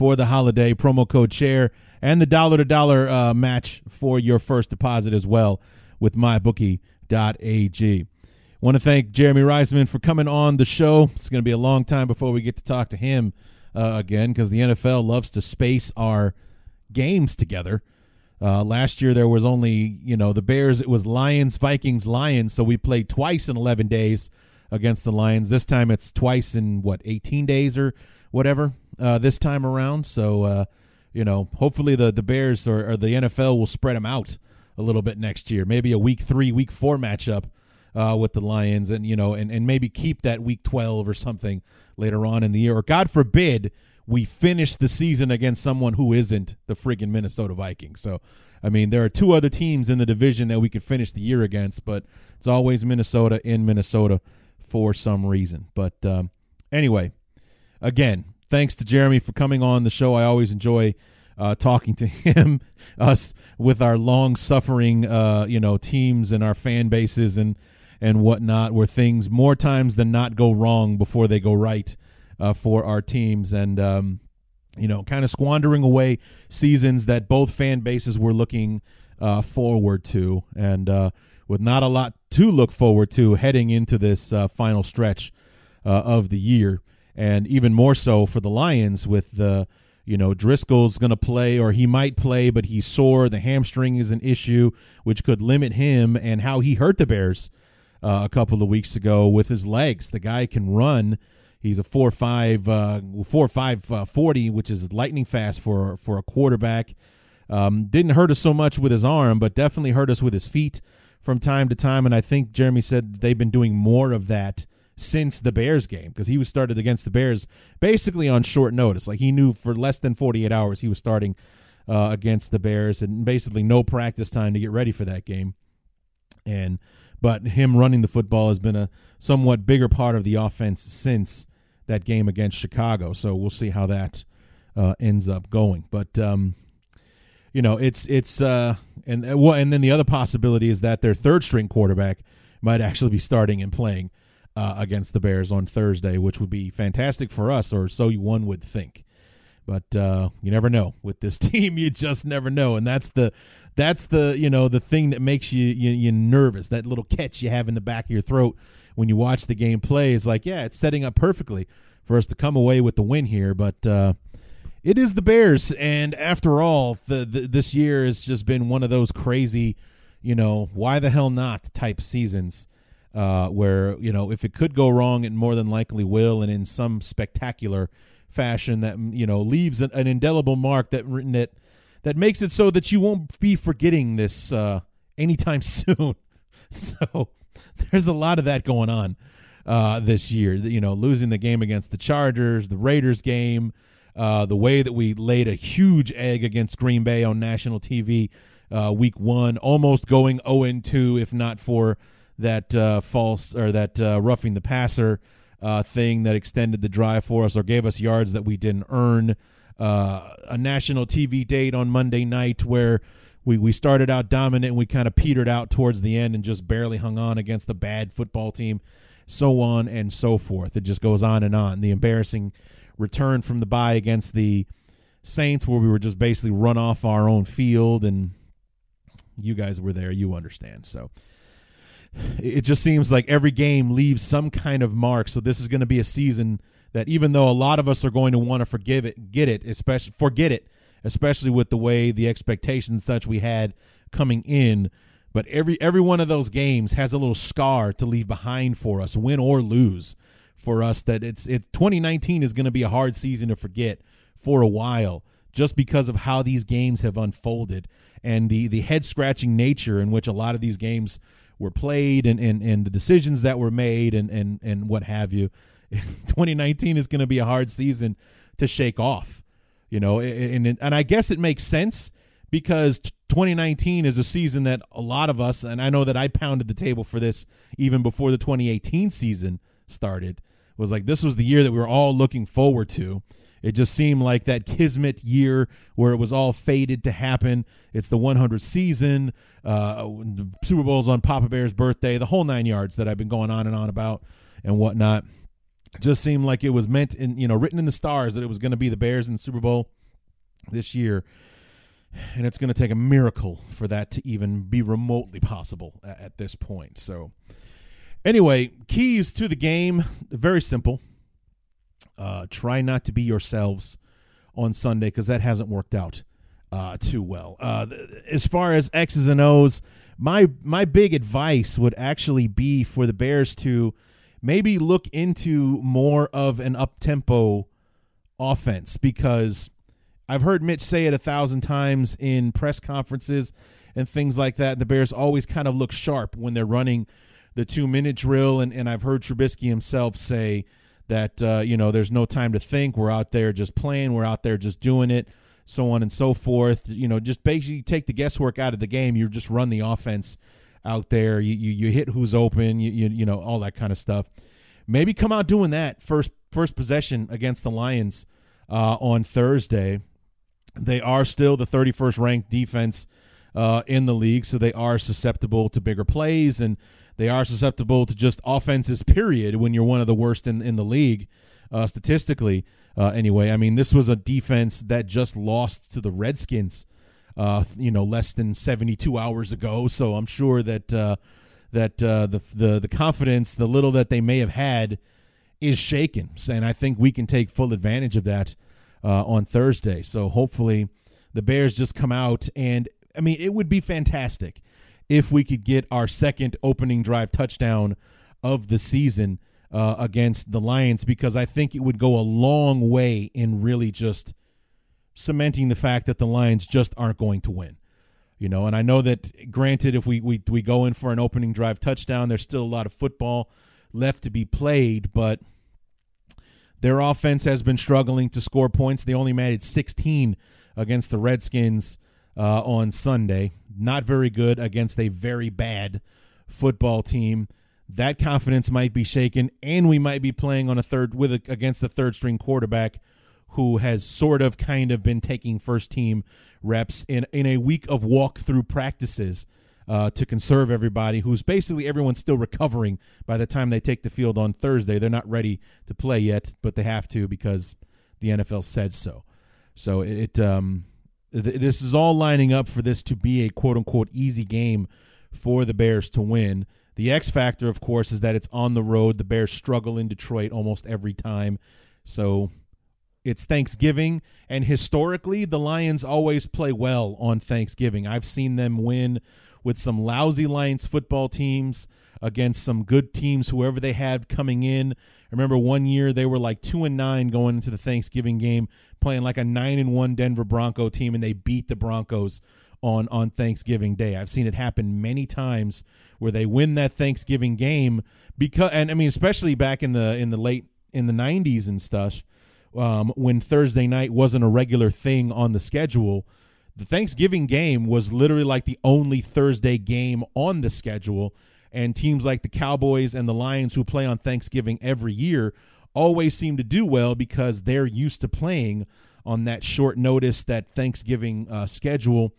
for the holiday. Promo code chair and the dollar to dollar uh, match for your first deposit as well with mybookie.ag. Want to thank Jeremy Reisman for coming on the show. It's going to be a long time before we get to talk to him uh, again because the NFL loves to space our games together. Uh, last year there was only you know the Bears. It was Lions, Vikings, Lions. So we played twice in 11 days against the Lions. This time it's twice in what 18 days or whatever. Uh, this time around. So uh, you know, hopefully the the Bears or, or, the NFL will spread them out a little bit next year. Maybe a week three, week four matchup uh, with the Lions, and you know, and and maybe keep that week twelve or something later on in the year. Or God forbid we finish the season against someone who isn't the friggin' Minnesota Vikings. So. I mean, there are two other teams in the division that we could finish the year against, but it's always Minnesota in Minnesota for some reason. But um, anyway, again, thanks to Jeremy for coming on the show. I always enjoy uh, talking to [laughs] him, us with our long suffering, uh, you know, teams and our fan bases and and whatnot, where things more times than not go wrong before they go right uh, for our teams, and um, you know, kind of squandering away seasons that both fan bases were looking uh, forward to, and uh, with not a lot to look forward to heading into this uh, final stretch of the year and even more so for the Lions with the you know Driskel's going to play or he might play, but he's sore. The hamstring is an issue, which could limit him, and how he hurt the Bears uh, a couple of weeks ago with his legs. The guy can run. He's a four five uh, four five uh, forty, which is lightning fast for for a quarterback. Um, didn't hurt us so much with his arm, but definitely hurt us with his feet from time to time. And I think Jeremy said they've been doing more of that since the Bears game because he was started against the Bears basically on short notice. Like he knew for less than 48 hours he was starting uh, against the Bears and basically no practice time to get ready for that game. And but him running the football has been a somewhat bigger part of the offense since that game against Chicago. So we'll see how that uh, ends up going. But um, you know, it's it's uh, and uh, well, and then the other possibility is that their third string quarterback might actually be starting and playing uh, against the Bears on Thursday, which would be fantastic for us, or so one would think. But uh, you never know with this [laughs] team. You just never know, and that's the that's the you know the thing that makes you, you you nervous. That little catch you have in the back of your throat when you watch the game play is like, yeah, it's setting up perfectly for us to come away with the win here. But uh, it is the Bears, and after all, the, the this year has just been one of those crazy, you know, why the hell not type seasons. Uh, where you know if it could go wrong, it more than likely will, and in some spectacular fashion that you know leaves an, an indelible mark that that that makes it so that you won't be forgetting this uh, anytime [laughs] soon. so there's a lot of that going on uh, this year. You know, losing the game against the Chargers, the Raiders game, uh, the way that we laid a huge egg against Green Bay on national TV uh, week one, almost going 0 2 if not for that uh, false or that uh, roughing the passer uh, thing that extended the drive for us or gave us yards that we didn't earn. Uh, a national TV date on Monday night where we, we started out dominant and we kind of petered out towards the end and just barely hung on against a bad football team, so on and so forth. It just goes on and on. The embarrassing return from the bye against the Saints, where we were just basically run off our own field, and you guys were there. You understand. So it just seems like every game leaves some kind of mark. So this is going to be a season that, even though a lot of us are going to want to forgive it, get it, especially forget it, especially with the way the expectations such we had coming in. But every every one of those games has a little scar to leave behind for us, win or lose for us that it's it 2019 is going to be a hard season to forget for a while just because of how these games have unfolded and the the head scratching nature in which a lot of these games were played and, and, and the decisions that were made and, and, and what have you. [laughs] 2019 is going to be a hard season to shake off, you know, and, and, and I guess it makes sense because 2019 is a season that a lot of us, and I know that I pounded the table for this even before the 2018 season started, was like this was the year that we were all looking forward to. It just seemed like that kismet year where it was all fated to happen. It's the 100th season, uh, Super Bowl's on Papa Bear's birthday, the whole nine yards that I've been going on and on about and whatnot. Just seemed like it was meant in, you know, written in the stars that it was going to be the Bears in the Super Bowl this year. And it's going to take a miracle for that to even be remotely possible at, at this point. So, Anyway, keys to the game very simple. Uh, try not to be yourselves on Sunday because that hasn't worked out uh, too well. Uh, as far as X's and O's, my my big advice would actually be for the Bears to maybe look into more of an up tempo offense because I've heard Mitch say it a thousand times in press conferences and things like that. The Bears always kind of look sharp when they're running the two minute drill, and, and I've heard Trubisky himself say that uh, you know there's no time to think. We're out there just playing. We're out there just doing it, so on and so forth. You know, just basically take the guesswork out of the game. You just run the offense out there. You you, you hit who's open. You, you you know all that kind of stuff. Maybe come out doing that first first possession against the Lions uh, on Thursday. They are still the 31st ranked defense uh, in the league, so they are susceptible to bigger plays and they are susceptible to just offenses, period, when you're one of the worst in, in the league uh, statistically. Uh, anyway, I mean, this was a defense that just lost to the Redskins, uh, you know, less than 72 hours ago. So I'm sure that uh, that uh, the, the the confidence, the little that they may have had is shaken, and I think we can take full advantage of that uh, on Thursday. So hopefully, the Bears just come out and I mean, it would be fantastic if we could get our second opening drive touchdown of the season uh, against the Lions because I think it would go a long way in really just cementing the fact that the Lions just aren't going to win. You know, and I know that granted, if we, we we go in for an opening drive touchdown, there's still a lot of football left to be played, but their offense has been struggling to score points. They only managed 16 against the Redskins uh, on Sunday. Not very good against a very bad football team. That confidence might be shaken, and we might be playing on a third with a, against a third string quarterback who has sort of kind of been taking first team reps in in a week of walkthrough practices uh, to conserve everybody. Who's basically everyone's still recovering by the time they take the field on Thursday. They're not ready to play yet, but they have to because the NFL said so. So it um, this is all lining up for this to be a quote unquote easy game for the Bears to win. The X factor, of course, is that it's on the road. The Bears struggle in Detroit almost every time. So it's Thanksgiving, and historically, the Lions always play well on Thanksgiving. I've seen them win with some lousy Lions football teams against some good teams, whoever they had coming in. I remember one year they were like two and nine going into the Thanksgiving game, playing like a nine and one Denver Bronco team, and they beat the Broncos on on Thanksgiving Day. I've seen it happen many times where they win that Thanksgiving game because, and I mean, especially back in the in the late in the '90s and stuff, um, when Thursday night wasn't a regular thing on the schedule. The Thanksgiving game was literally like the only Thursday game on the schedule and teams like the Cowboys and the Lions, who play on Thanksgiving every year, always seem to do well because they're used to playing on that short notice, that Thanksgiving uh, schedule,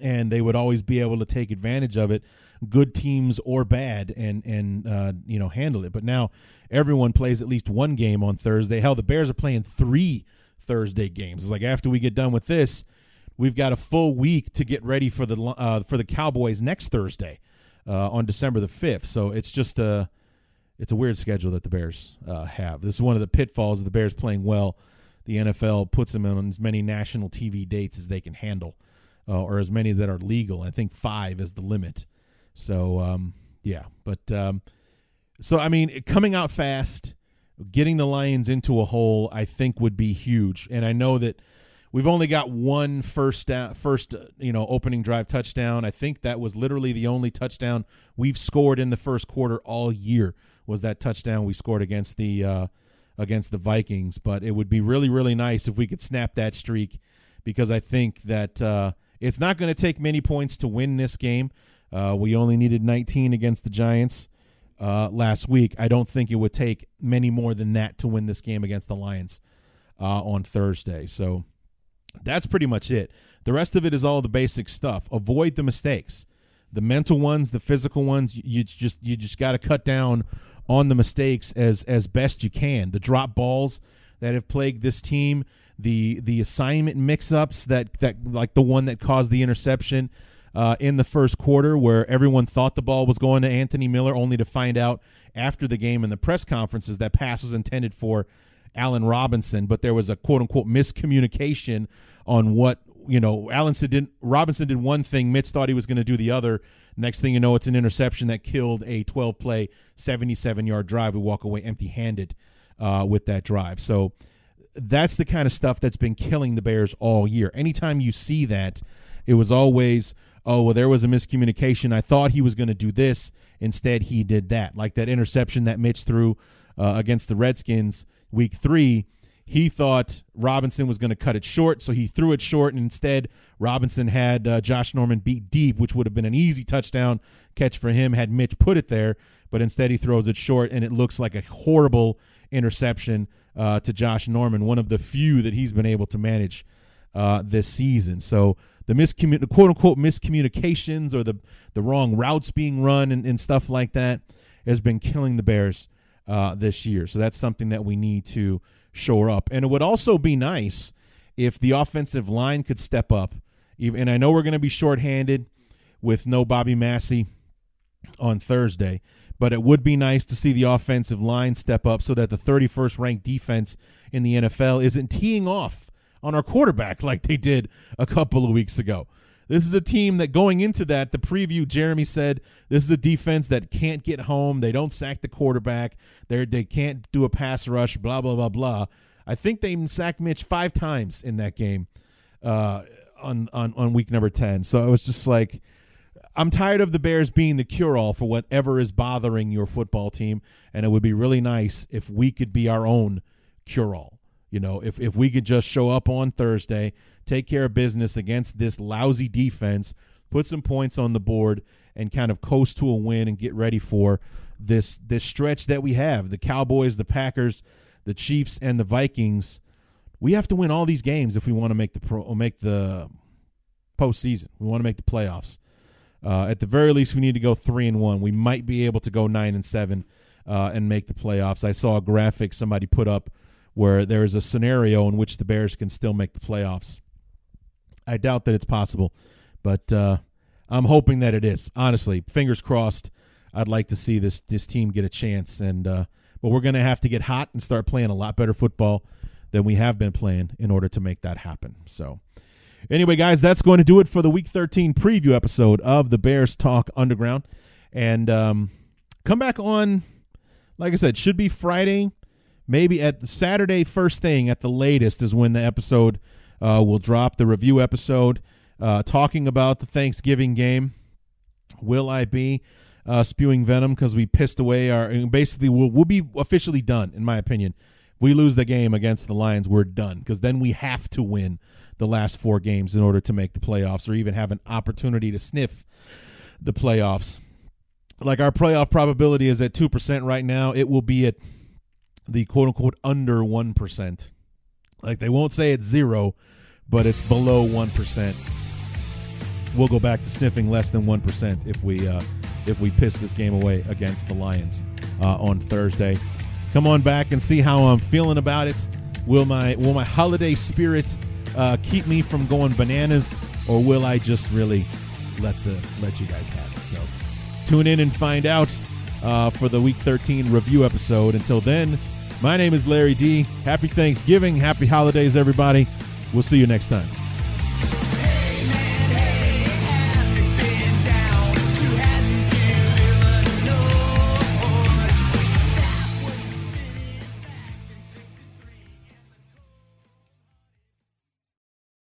and they would always be able to take advantage of it, good teams or bad, and and uh, you know handle it. But now everyone plays at least one game on Thursday. Hell, the Bears are playing three Thursday games. It's like after we get done with this, we've got a full week to get ready for the uh, for the Cowboys next Thursday uh, on December the fifth. So it's just a it's a weird schedule that the Bears uh, have. This is one of the pitfalls of the Bears playing well. The NFL puts them on as many national TV dates as they can handle, uh, or as many that are legal. I think five is the limit. So um, yeah, but um, so I mean, coming out fast, getting the Lions into a hole, I think would be huge. And I know that We've only got one first down, first you know opening drive touchdown. I think that was literally the only touchdown we've scored in the first quarter all year. Was that touchdown we scored against the uh, against the Vikings? But it would be really really nice if we could snap that streak because I think that uh, it's not going to take many points to win this game. Uh, we only needed 19 against the Giants uh, last week. I don't think it would take many more than that to win this game against the Lions uh, on Thursday. So that's pretty much it. The rest of it is all the basic stuff. Avoid the mistakes, the mental ones, the physical ones. You just you just got to cut down on the mistakes as as best you can. The drop balls that have plagued this team, the the assignment mix-ups that that like the one that caused the interception uh, in the first quarter, where everyone thought the ball was going to Anthony Miller, only to find out after the game in the press conferences that pass was intended for Allen Robinson, but there was a quote unquote miscommunication on what you know. Allen did Robinson did one thing, Mitch thought he was going to do the other. Next thing you know, it's an interception that killed a 12 play, 77 yard drive. We walk away empty handed uh, with that drive. So that's the kind of stuff that's been killing the Bears all year. Anytime you see that, it was always, oh, well, there was a miscommunication. I thought he was going to do this. Instead, he did that. Like that interception that Mitch threw uh, against the Redskins week three, he thought Robinson was going to cut it short, so he threw it short, and instead Robinson had uh, Josh Norman beat deep, which would have been an easy touchdown catch for him had Mitch put it there. But instead, he throws it short, and it looks like a horrible interception uh, to Josh Norman, one of the few that he's been able to manage uh, this season. So the miscommun- quote unquote miscommunications or the the wrong routes being run and, and stuff like that has been killing the Bears uh, this year. So that's something that we need to shore up. And it would also be nice if the offensive line could step up. And I know we're going to be shorthanded with no Bobby Massie on Thursday. But it would be nice to see the offensive line step up so that the 31st ranked defense in the NFL isn't teeing off on our quarterback like they did a couple of weeks ago. This is a team that going into that, the preview, Jeremy said this is a defense that can't get home. They don't sack the quarterback. They they can't do a pass rush. Blah blah blah blah. I think they sacked Mitch five times in that game uh, on on on week number ten. So it was just like I'm tired of the Bears being the cure all for whatever is bothering your football team, and it would be really nice if we could be our own cure all. You know, if if we could just show up on Thursday, take care of business against this lousy defense, put some points on the board, and kind of coast to a win and get ready for this this stretch that we have. The Cowboys, the Packers, the Chiefs, and the Vikings. We have to win all these games if we want to make the pro make the postseason. We want to make the playoffs. Uh, at the very least, we need to go three and one. We might be able to go nine and seven uh, and make the playoffs. I saw a graphic somebody put up where there is a scenario in which the Bears can still make the playoffs. I doubt that it's possible, but uh, I'm hoping that it is. Honestly, fingers crossed. I'd like to see this this team get a chance, and uh, but we're going to have to get hot and start playing a lot better football than we have been playing in order to make that happen. So, anyway, guys, that's going to do it for the Week 13 preview episode of the Bears Talk Underground, and um, come back on. Like I said, should be Friday maybe at Saturday first thing at the latest is when the episode uh, will drop the review episode uh, talking about the Thanksgiving game. Will I be uh, spewing venom because we pissed away our? Basically, we'll, we'll be officially done, in my opinion. We lose the game against the Lions, we're done because then we have to win the last four games in order to make the playoffs or even have an opportunity to sniff the playoffs. Like our playoff probability is at 2% right now. It will be at the quote unquote under 1%. Like they won't say it's zero, but it's below 1%. We'll go back to sniffing less than 1% if we uh, if we piss this game away against the Lions uh, on Thursday. Come on back and see how I'm feeling about it. Will my will my holiday spirit uh, keep me from going bananas, or will I just really let the let you guys have it? So tune in and find out uh, for the Week 13 review episode. Until then, my name is Larry D. Happy Thanksgiving. Happy holidays, everybody. We'll see you next time.